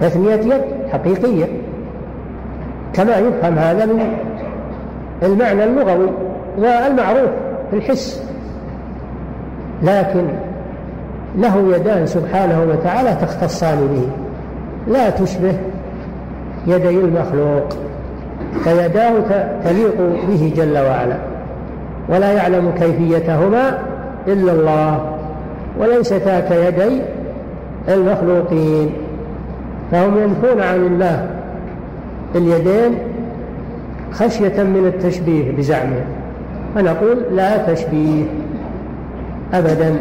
تثنية يد حقيقية. كما يفهم هذا من المعنى اللغوي والمعروف في الحس. لكن له يدان سبحانه وتعالى تختصان به. لا تشبه يدي المخلوق. فيداه تليق به جل وعلا. ولا يعلم كيفيتهما إلا الله. وليستا كيدي المخلوقين. فهم ينفون عن الله اليدين خشية من التشبيه بزعمهم فنقول لا تشبيه أبدا.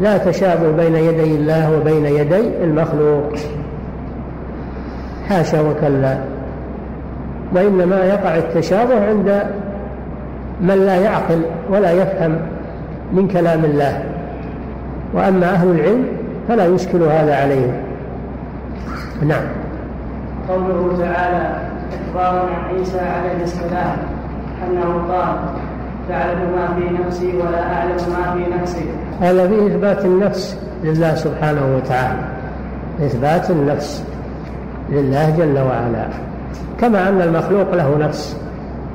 لا تشابه بين يدي الله وبين يدي المخلوق. حاشا وكلا. وإنما يقع التشابه عند من لا يعقل ولا يفهم من كلام الله. وأما أهل العلم فلا يشكل هذا عليهم. نعم. قوله تعالى إخبار عن عيسى عليه السلام أنه قال تعلم ما في نفسي ولا أعلم ما في نفسك هذا فيه إثبات النفس لله سبحانه وتعالى. إثبات النفس لله جل وعلا. كما أن المخلوق له نفس.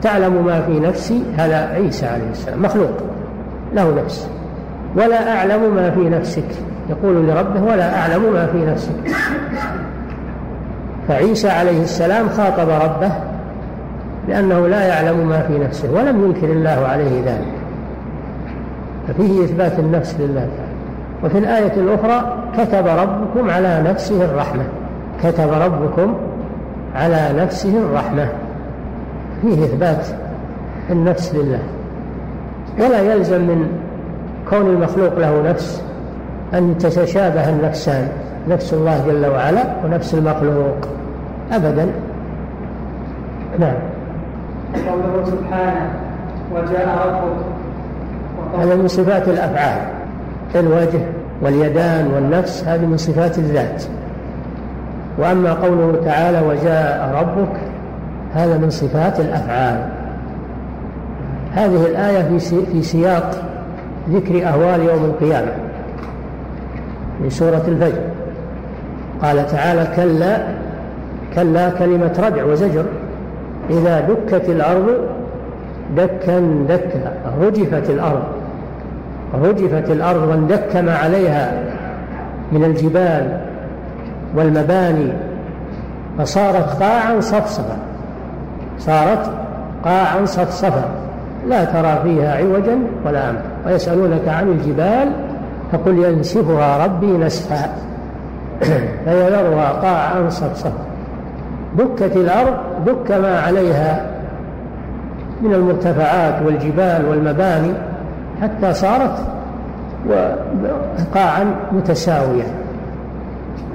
تعلم ما في نفسي هذا عيسى عليه السلام. مخلوق له نفس. ولا أعلم ما في نفسك. يقول لربه ولا أعلم ما في نفسك. فعيسى عليه السلام خاطب ربه لأنه لا يعلم ما في نفسه ولم ينكر الله عليه ذلك. ففيه إثبات النفس لله تعالى. وفي الآية الأخرى كتب ربكم على نفسه الرحمة. كتب ربكم على نفسه الرحمة. فيه إثبات النفس لله. ولا يلزم من كون المخلوق له نفس أن تتشابه النفسان نفس الله جل وعلا ونفس المخلوق. أبدا. نعم. قوله سبحانه وجاء ربك. هذا من صفات الأفعال الوجه واليدان والنفس هذه من صفات الذات. وأما قوله تعالى وجاء ربك هذا من صفات الأفعال. هذه الآية في سياق ذكر أهوال يوم القيامة في سورة الفجر. قال تعالى كلا كلا كلمة ردع وزجر. إذا دكت الأرض دكا دكا رجفت الأرض رجفت الأرض واندك ما عليها من الجبال والمباني فصارت قاعا صفصفا صارت قاعا صفصفا. لا ترى فيها عوجا ولا أمتا. ويسألونك عن الجبال فقل ينسفها ربي نسفا فيذرها قاعا صفصفا دكت الأرض دك ما عليها من المرتفعات والجبال والمباني حتى صارت قاعا متساوية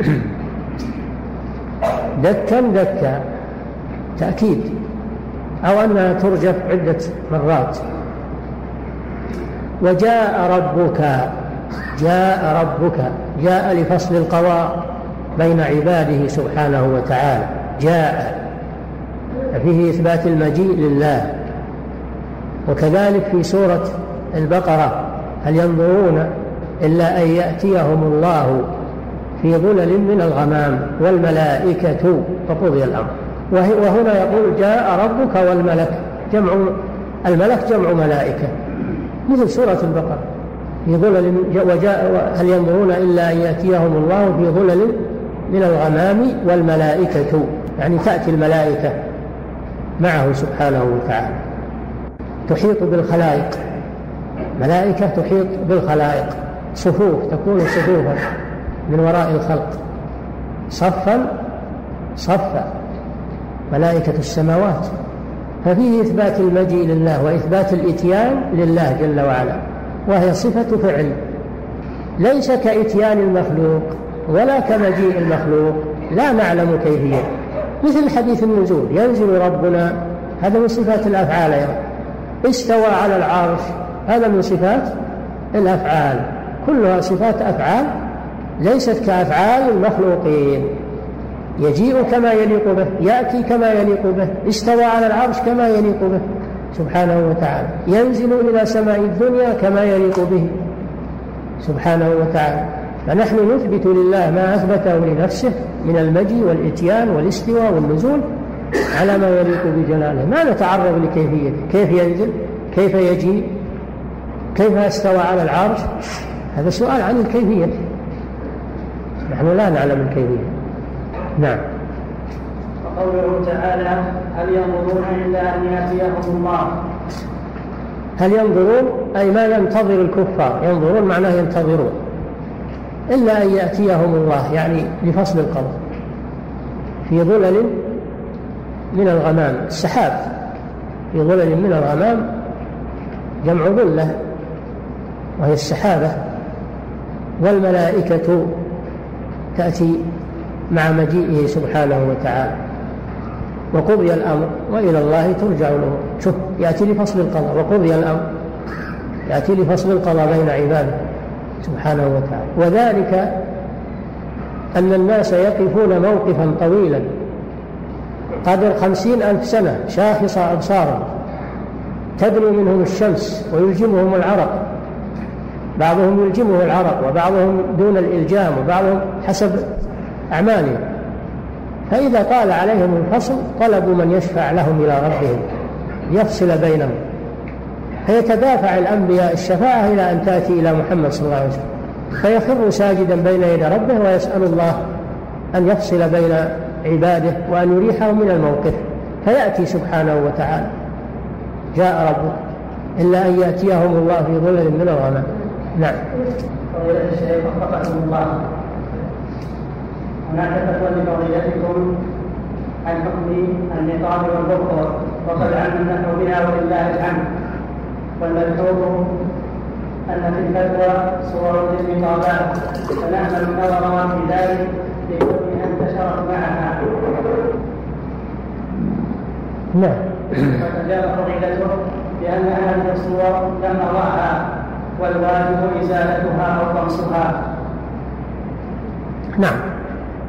دكا دكا تأكيد. أو أنها ترجف عدة مرات. وجاء ربك جاء ربك جاء لفصل القضاء بين عباده سبحانه وتعالى جاء. فيه إثبات المجيء لله. وكذلك في سورة البقرة هل ينظرون إلا أن يأتيهم الله في ظلل من الغمام والملائكة فقضي الأمر. وهنا يقول جاء ربك والملك جمع الملك جمع ملائكة. مثل سورة البقرة. في ظلل وجاء هل ينظرون إلا أن يأتيهم الله في ظلل من الغمام والملائكة. يعني تأتي الملائكة معه سبحانه وتعالى. تحيط بالخلائق. ملائكة تحيط بالخلائق. صفوف تكون صفوفا من وراء الخلق. صفا صفا. ملائكة السماوات. ففيه إثبات المجيء لله وإثبات الإتيان لله جل وعلا وهي صفة فعل. ليس كإتيان المخلوق ولا كمجيء المخلوق لا نعلم كيفية. مثل حديث النزول ينزل ربنا هذا من صفات الأفعال أيضا. استوى على العرش هذا من صفات الأفعال. كلها صفات أفعال ليست كأفعال المخلوقين. يجيء كما يليق به يأتي كما يليق به استوى على العرش كما يليق به. سبحانه وتعالى. ينزل إلى سماء الدنيا كما يليق به. سبحانه وتعالى. فنحن نثبت لله ما أثبته لنفسه من المجيء والإتيان والاستواء والنزول على ما يليق بجلاله. ما نتعرض لكيفيته؟ كيف ينزل؟ كيف يجيء؟ كيف استوى على العرش؟ هذا سؤال عن الكيفية. نحن لا نعلم الكيفية. نعم. وقوله تعالى هل ينظرون إلا أن يأتيهم الله؟ هل ينظرون؟ أي ما ينتظر الكفار. ينظرون معناه ينتظرون. إلا أن يأتيهم الله يعني لفصل القضاء. في ظلل من الغمام. السحاب. في ظلل من الغمام جمع ظلة وهي السحابة. والملائكة تأتي مع مجيئه سبحانه وتعالى. وقضي الأمر وإلى الله ترجع الأمور. شوف يأتي لفصل القضاء. وقضي الأمر. يأتي لفصل القضاء بين عباده سبحانه وتعالى. وذلك أن الناس يقفون موقفا طويلا. قدر خمسين ألف سنة شاخص أبصارهم. تدنو منهم الشمس ويلجمهم العرق. بعضهم يلجمه العرق وبعضهم دون الإلجام وبعضهم حسب أعمالهم فإذا طال عليهم الفصل طلبوا من يشفع لهم إلى ربهم يفصل بينهم. فيتدافع الأنبياء الشفاعة إلى أن تأتي إلى محمد صلى الله عليه وسلم. فيخر ساجدا بين يدي ربه ويسأل الله أن يفصل بين عباده وأن يريحهم من الموقف. فيأتي سبحانه وتعالى. جاء ربه إلا أن يأتيهم الله في ظلل من الغمام. نعم. فضيلة الشيخ الله. لفضيلتكم عن حكم النقاب والبخور وقد علمنا بها ولله الحمد. والملحوظ أن في الفتوى صور للنقابات فنعمل النظر في ذلك لكونها انتشرت معها. نعم. فتجاب فضيلته بأن هذه الصور لم أضعها والواجب إزالتها أو طمسها. نعم.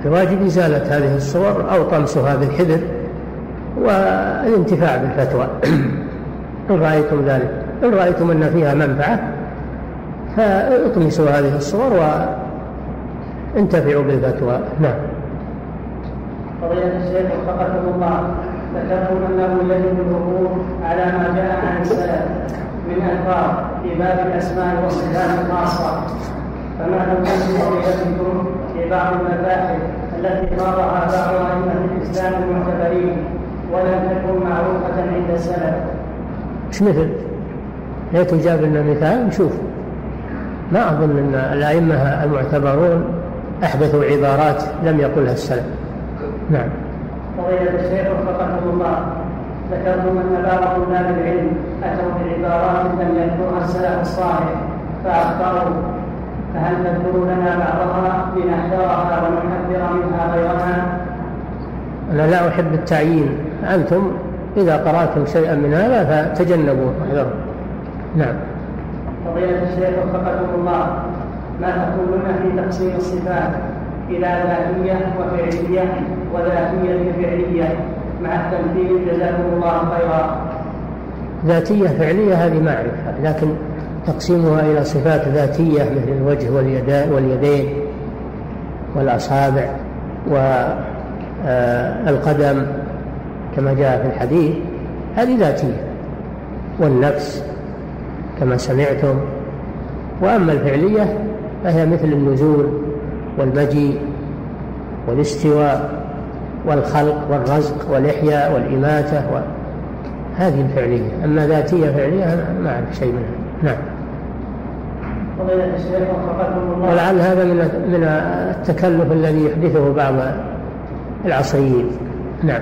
الواجب إزالة هذه الصور أو طمسها بالحذر والانتفاع بالفتوى. إن رأيتم ذلك إن رأيتم أن فيها منفعة فاطمسوا هذه الصور وانتفعوا بالفتوى. نعم. فضيلة الشيخ وفقكم الله ذكرتم أنه يجب الوقوف على ما جاء عن السلف من ألفاظ في باب الأسماء والصفات الخاصة. فما حكم فضيلتكم في بعض المباحث التي قرأها بعض أئمة الإسلام المعتبرين ولم تكن معروفة عند السلف. إيش مثل؟ لا تجاب لنا مثال نشوف ما أظن أن الأئمة المعتبرون أحدثوا عبارات لم يقلها السلف نعم فضيلة الشيخ وفقكم الله ذكرتم أن بعض طلاب العلم أتوا بعبارات لم يذكرها السلف الصالح فأخطأوا فهل تذكروا لنا بعضها لنحذرها ونحذر منها غيرنا؟ أنا لا أحب التعيين. أنتم إذا قرأتم شيئا من هذا فتجنبوه. واحذروا نعم. فضيلة الشيخ وفقكم الله ما تقولون في تقسيم الصفات إلى ذاتية وفعلية وذاتية فعلية مع التمثيل؟ جزاكم الله خيرا. ذاتية فعلية هذه معرفة لكن تقسيمها إلى صفات ذاتية مثل الوجه واليدين والأصابع والقدم كما جاء في الحديث هذه ذاتية. والنفس كما سمعتم. وأما الفعلية فهي مثل النزول والمجيء والاستواء والخلق والرزق والإحياء والإماتة و... هذه الفعلية. أما ذاتية فعلية ما أعرف شيء منها. نعم. ولعل هذا من من التكلف الذي يحدثه بعض العصريين نعم.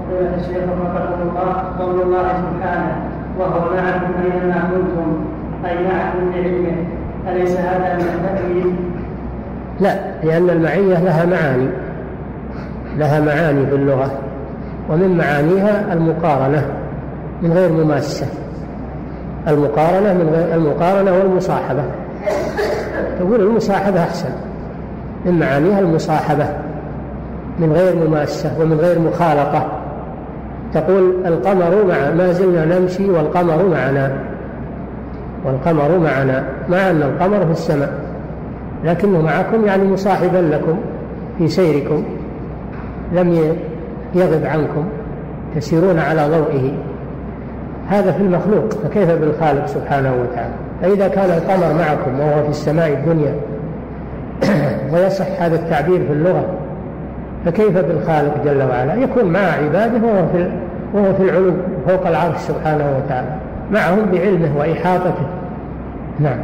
فضيلة الشيخ وفقكم الله قول الله سبحانه وهو معكم أينما كنتم أي معكم بعلمه أليس هذا من التأويل؟ لا لأن المعية لها معاني. لها معاني في اللغة ومن معانيها المقارنة من غير مماسة. المقارنة من غير المقارنة والمصاحبة. تقول المصاحبة أحسن. من معانيها المصاحبة من غير مماسة ومن غير مخالطة. تقول القمر مع ما زلنا نمشي والقمر معنا. والقمر معنا. مع أن القمر في السماء. لكنه معكم يعني مصاحبا لكم في سيركم. لم يغب عنكم. تسيرون على ضوئه. هذا في المخلوق فكيف بالخالق سبحانه وتعالى؟ فإذا كان القمر معكم وهو في السماء الدنيا ويصح هذا التعبير في اللغة فكيف بالخالق جل وعلا؟ يكون مع عباده وهو في وهو في العلو فوق العرش سبحانه وتعالى معهم بعلمه وإحاطته. نعم.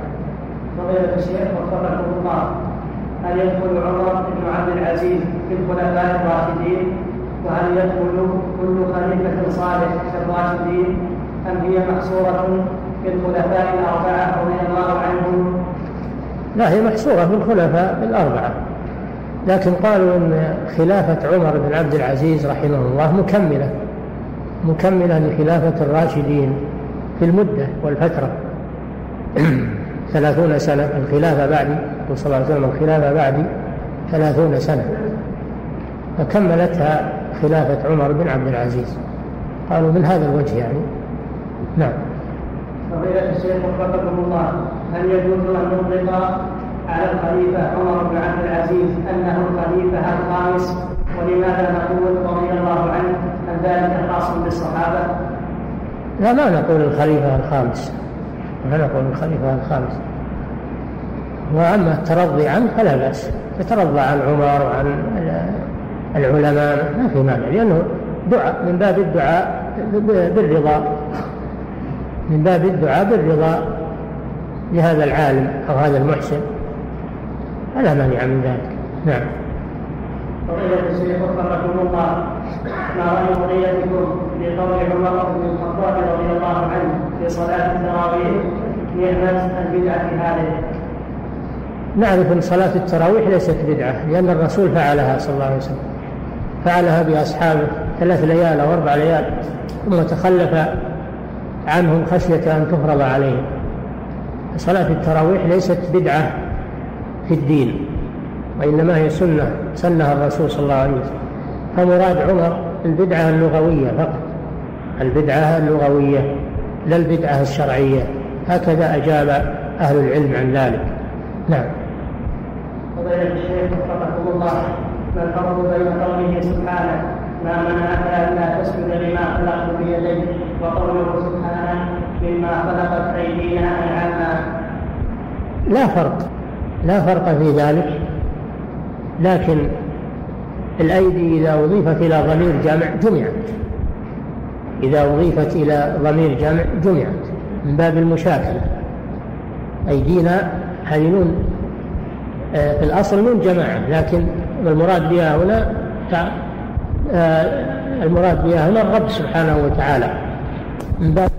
فضيلة الشيخ وفقكم الله هل يدخل عمر بن عبد العزيز في الخلفاء الراشدين؟ وهل يدخل كل خليفة صالح في الراشدين أم هي محصورة في الخلفاء الأربعة رضي الله عنهم؟ لا هي محصورة في الخلفاء الأربعة. لكن قالوا أن خلافة عمر بن عبد العزيز رحمه الله مكملة مكملة لخلافة الراشدين في المدة والفترة. ثلاثون سنة الخلافة بعدي صلى الله عليه وسلم الخلافة بعدي ثلاثون سنة. فكملتها خلافة عمر بن عبد العزيز. قالوا من هذا الوجه يعني؟ نعم. فضيلة الشيخ وفقكم الله هل يجوز أن نطلق على الخليفة عمر بن عبد العزيز أنه الخليفة الخامس؟ ولماذا نقول رضي الله عنه أن ذلك خاص بالصحابة؟ لا ما نقول الخليفة الخامس. ما نقول الخليفة الخامس. وأما الترضي عنه فلا بأس. يترضى عن عمر وعن العلماء ما في مانع لأنه دعاء من باب الدعاء بالرضا. من باب الدعاء بالرضا لهذا العالم أو هذا المحسن. فلا مانع من ذلك. نعم. فضيلة الشيخ وفقكم الله ما رأي فضيلتكم لقول عمر بن الخطاب رضي الله عنه في صلاة التراويح نعمة البدعة هذه نعرف أن صلاة التراويح ليست بدعة لأن الرسول فعلها صلى الله عليه وسلم. فعلها بأصحابه ثلاث ليال أو أربع ليال ثم تخلف عنهم خشية أن تفرض عليهم. صلاة التراويح ليست بدعة في الدين وإنما هي سنة سنها الرسول صلى الله عليه وسلم. فمراد عمر البدعة اللغوية فقط. البدعة اللغوية لا البدعة الشرعية. هكذا أجاب أهل العلم عن ذلك. نعم. فضيلة الشيخ وفقكم الله ما الفرق بين قوله سبحانه ما منعك ألا تسجد لما خلقت بيدي وقوله سبحانه مما خلقت انعاما لا فرق. لا فرق في ذلك. لكن الأيدي إذا أضيفت إلى ضمير جمع جمعت. إذا أضيفت إلى ضمير جمع جمعت. من باب المشاكلة أيدينا هذه آه، في الأصل من جماعة لكن المراد بها هنا آه، المراد بها هنا الرب سبحانه وتعالى. من باب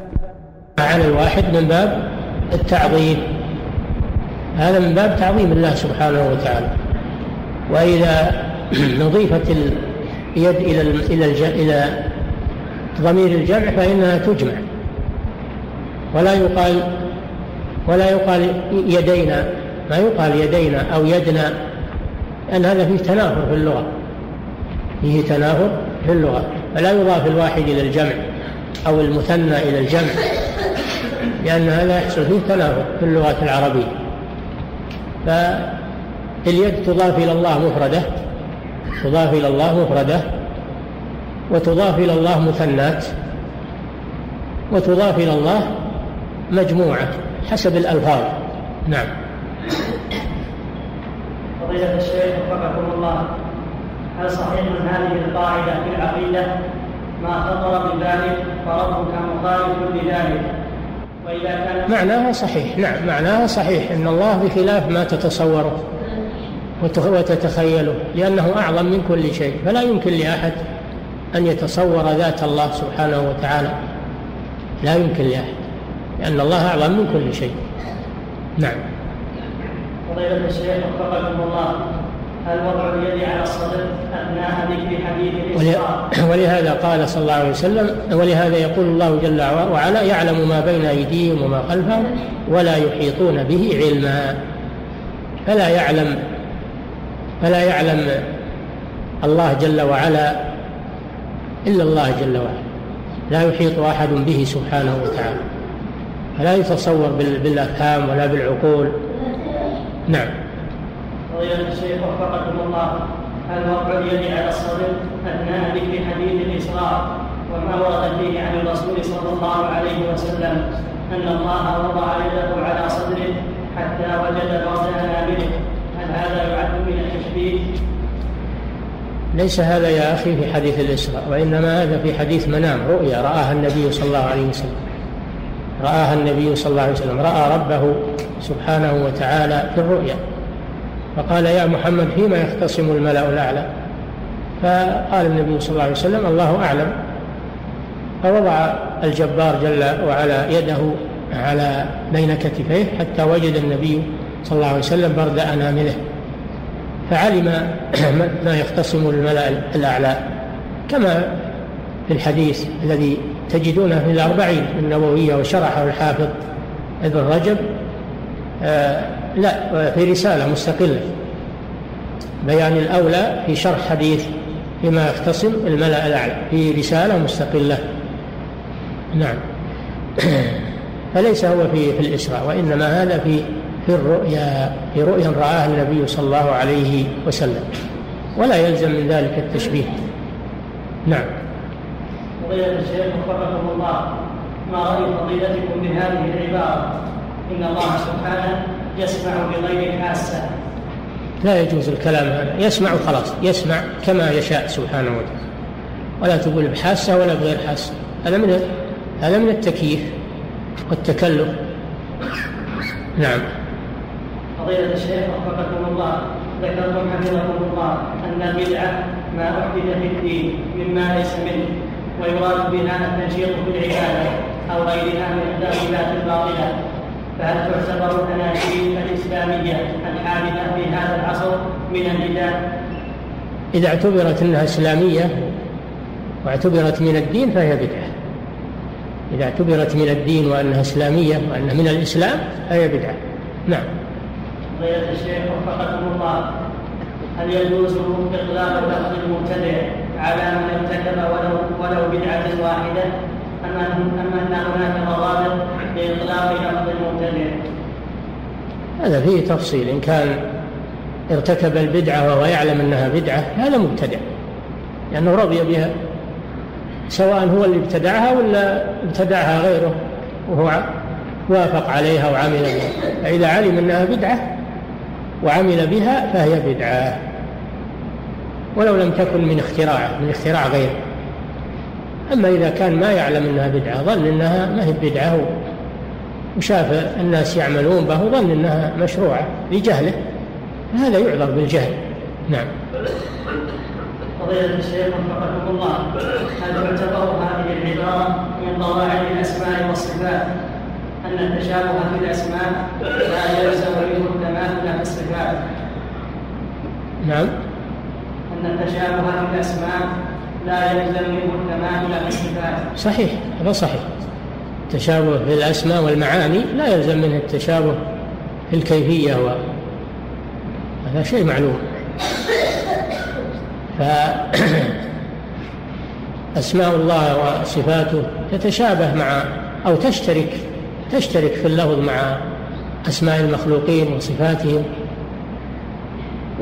عن الواحد من باب التعظيم. هذا من باب تعظيم الله سبحانه وتعالى. وإذا نضيفت اليد إلى إلى إلى ضمير الجمع فإنها تجمع. ولا يقال ولا يقال يدينا ما يقال يدينا أو يدنا لأن هذا فيه تنافر في اللغة. فيه تنافر في اللغة. فلا يضاف الواحد إلى الجمع. أو المثنى إلى الجمع لأن هذا يحصل فيه تنافر في اللغة العربية. فاليد تضاف إلى الله مفردة تضاف إلى الله مفردة وتضاف إلى الله مثنات وتضاف إلى الله مجموعة حسب الألفاظ. نعم. فضيلة الشيخ وفقكم الله هل صحيح من هذه القاعدة في العقيدة ما خطر ببالك فربك مخالف لذلك. وإذا كان معناها صحيح. نعم معناها صحيح أن الله بخلاف ما تتصوره وتتخيله لأنه أعظم من كل شيء. فلا يمكن لأحد أن يتصور ذات الله سبحانه وتعالى. لا يمكن لأحد لأن الله أعظم من كل شيء. نعم. فضيلة الشيخ وفقكم الله. هل وضع اليد على الصدر أثناء ذكر حديث ولهذا قال صلى الله عليه وسلم ولهذا يقول الله جل وعلا يعلم ما بين أيديهم وما خلفهم ولا يحيطون به علما. فلا يعلم فلا يعلم الله جل وعلا إلا الله جل وعلا. لا يحيط أحد به سبحانه وتعالى. فلا يتصور بالأفهام ولا بالعقول. نعم. فضيلة الشيخ وفقكم الله هل وقع اليد على الصدر أثناء ذكر حديث الإسراء وما ورد فيه عن الرسول صلى الله عليه وسلم أن الله وضع يده على صدره حتى وجد برد أنامله هل هذا يعد من التشبيه؟ ليس هذا يا أخي في حديث الإسراء وإنما هذا في حديث منام رؤيا رآها النبي صلى الله عليه وسلم. رآها النبي صلى الله عليه وسلم رأى ربه سبحانه وتعالى في الرؤيا. فقال يا محمد فيما يختصم الملأ الأعلى؟ فقال النبي صلى الله عليه وسلم الله أعلم. فوضع الجبار جل وعلا يده على بين كتفيه حتى وجد النبي صلى الله عليه وسلم برد أنامله. فعلم ما يختصم الملأ الأعلى. كما في الحديث الذي تجدونه في الأربعين النووية وشرحه الحافظ ابن رجب آه لا في رسالة مستقلة. بيان الأولى في شرح حديث فيما يختصم الملأ الأعلى في رسالة مستقلة. نعم. فليس هو في في الإسراء وإنما هذا في في الرؤيا في رؤيا رآها النبي صلى الله عليه وسلم. ولا يلزم من ذلك التشبيه. نعم. فضيلة الشيخ وفقكم الله ما رأي فضيلتكم بهذه العبارة؟ إن الله سبحانه يسمع بغير حاسة. لا يجوز الكلام هذا. يسمع خلاص يسمع كما يشاء سبحانه وتعالى. ولا تقول بحاسة ولا بغير حاسة. هذا من هذا من التكييف والتكلف نعم. فضيلة الشيخ وفقكم الله. ذكرتم حفظكم الله أن البدعة ما أحدث في الدين مما ليس منه ويراد بها التنشيط في العبادة أو غيرها من التأويلات الباطلة. فهل تعتبر الأناشيد الإسلامية الحادثة في هذا العصر من البدع؟ إذا اعتبرت أنها إسلامية واعتبرت من الدين فهي بدعة. إذا اعتبرت من الدين وأنها إسلامية وأنها من الإسلام فهي بدعة. نعم. فضيلة الشيخ وفقكم الله هل يجوز إطلاق لفظ المبتدع على من ارتكب ولو ولو بدعة واحدة؟ أم أم أن هناك ضوابط لإطلاق لفظ المبتدع؟ هذا فيه تفصيل. إن كان ارتكب البدعة وهو يعلم أنها بدعة هذا مبتدع. لأنه رضي بها سواء هو اللي ابتدعها ولا ابتدعها غيره وهو وافق عليها وعمل بها. فإذا علم أنها بدعة وعمل بها فهي بدعة. ولو لم تكن من اختراعه من اختراع غيره. أما إذا كان ما يعلم أنها بدعة ظن أنها ما هي بدعة. وشاف الناس يعملون به ظن أنها مشروعة لجهله. هذا يعذر بالجهل. نعم. فضيلة الشيخ وفقكم الله هل تعتبر هذه العبارة من قواعد الأسماء والصفات؟ أن التشابه في الأسماء لا يلزم منه التماثل في الصفات. نعم. أن التشابه في الأسماء لا يلزم منه التماثل في صحيح هذا صحيح. التشابه في الأسماء والمعاني لا يلزم منه التشابه في الكيفية و هذا شيء معلوم. فأسماء الله وصفاته تتشابه مع أو تشترك تشترك في اللفظ مع أسماء المخلوقين وصفاتهم.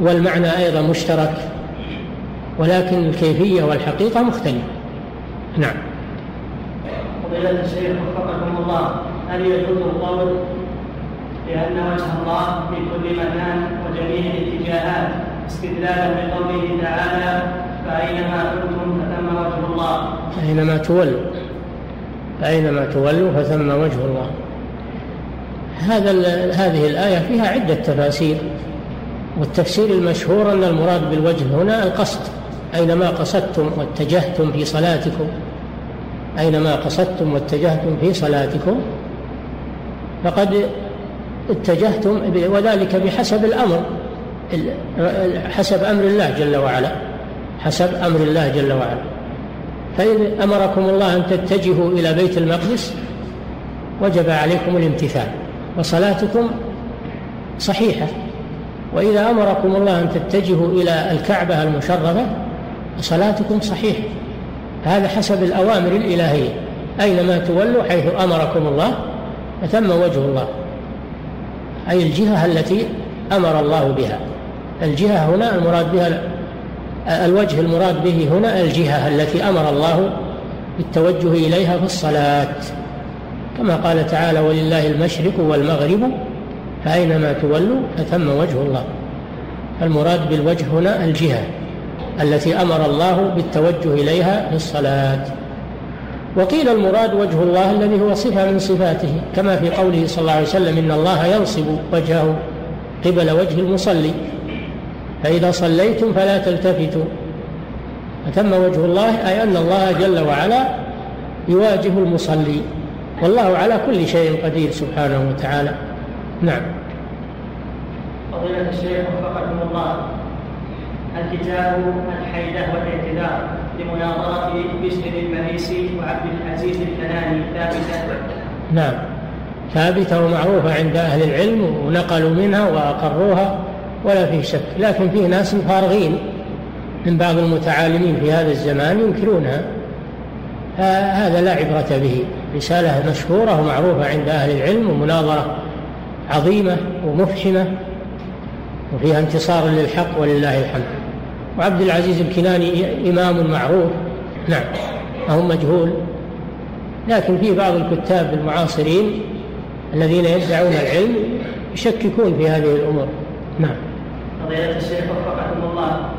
والمعنى أيضا مشترك. ولكن الكيفية والحقيقة مختلفة. نعم. فضيلة الشيخ وفقكم الله هل يجوز القول بأن وجه الله في كل مكان وجميع الاتجاهات استدلالا بقوله تعالى فأينما كنتم فثم وجه الله؟ أينما تولوا. فأينما تولوا فثم وجه الله. هذا هذه الآية فيها عدة تفاسير والتفسير المشهور أن المراد بالوجه هنا القصد. أينما قصدتم واتجهتم في صلاتكم؟ أينما قصدتم واتجهتم في صلاتكم؟ فقد اتجهتم وذلك بحسب الأمر حسب أمر الله جل وعلا حسب أمر الله جل وعلا. فإن أمركم الله أن تتجهوا إلى بيت المقدس وجب عليكم الامتثال وصلاتكم صحيحة. وإذا أمركم الله أن تتجهوا إلى الكعبة المشرفة فصلاتكم صحيحة هذا حسب الأوامر الإلهية. أينما تولوا حيث أمركم الله فتم وجه الله. أي الجهة التي أمر الله بها. الجهة هنا المراد بها الوجه المراد به هنا الجهة التي أمر الله بالتوجه إليها في الصلاة. كما قال تعالى ولله المشرق والمغرب فأينما تولوا فثم وجه الله. المراد بالوجه هنا الجهة. التي أمر الله بالتوجه إليها في الصلاة. وقيل المراد وجه الله الذي هو صفة من صفاته كما في قوله صلى الله عليه وسلم إن الله ينصب وجهه قبل وجه المصلي. فإذا صليتم فلا تلتفتوا. فتم وجه الله أي أن الله جل وعلا يواجه المصلي. والله على كل شيء قدير سبحانه وتعالى. نعم. فضيلة الشيخ وفقكم الله. الكتاب الحيدة والاعتذار لمناظرة بشر المريسي وعبد العزيز الكناني ثابتة نعم. ثابتة ومعروفة عند أهل العلم ونقلوا منها وأقروها ولا فيه شك. لكن فيه ناس فارغين من بعض المتعالمين في هذا الزمان ينكرونها. هذا لا عبرة به. رسالة مشهورة ومعروفة عند أهل العلم ومناظرة عظيمة ومفحمة وفيها انتصار للحق ولله الحمد. وعبد العزيز الكناني إمام معروف. نعم أهم مجهول. لكن في بعض الكتاب المعاصرين الذين يدعون العلم يشككون في هذه الأمور. نعم. فضيلة الشيخ وفقكم الله.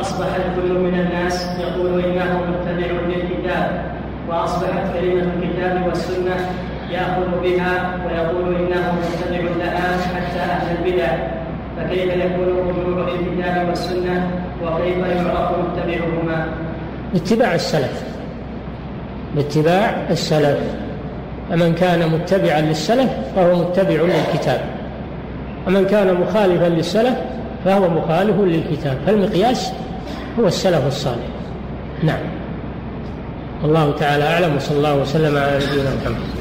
أصبح الكل من الناس يقول إنه متبع للكتاب وأصبحت كلمة الكتاب والسنة يأخذ بها ويقول إنه متبع لها حتى أهل البدع. فكيف يكون الرجوع للكتاب والسنة وكيف يعرف متبعهما؟ باتباع السلف. باتباع السلف. فمن كان متبعا للسلف فهو متبع للكتاب. ومن كان مخالفا للسلف فهو مخالف للكتاب. فالمقياس هو السلف الصالح. نعم. والله تعالى أعلم. وصلى الله وسلم على نبينا محمد.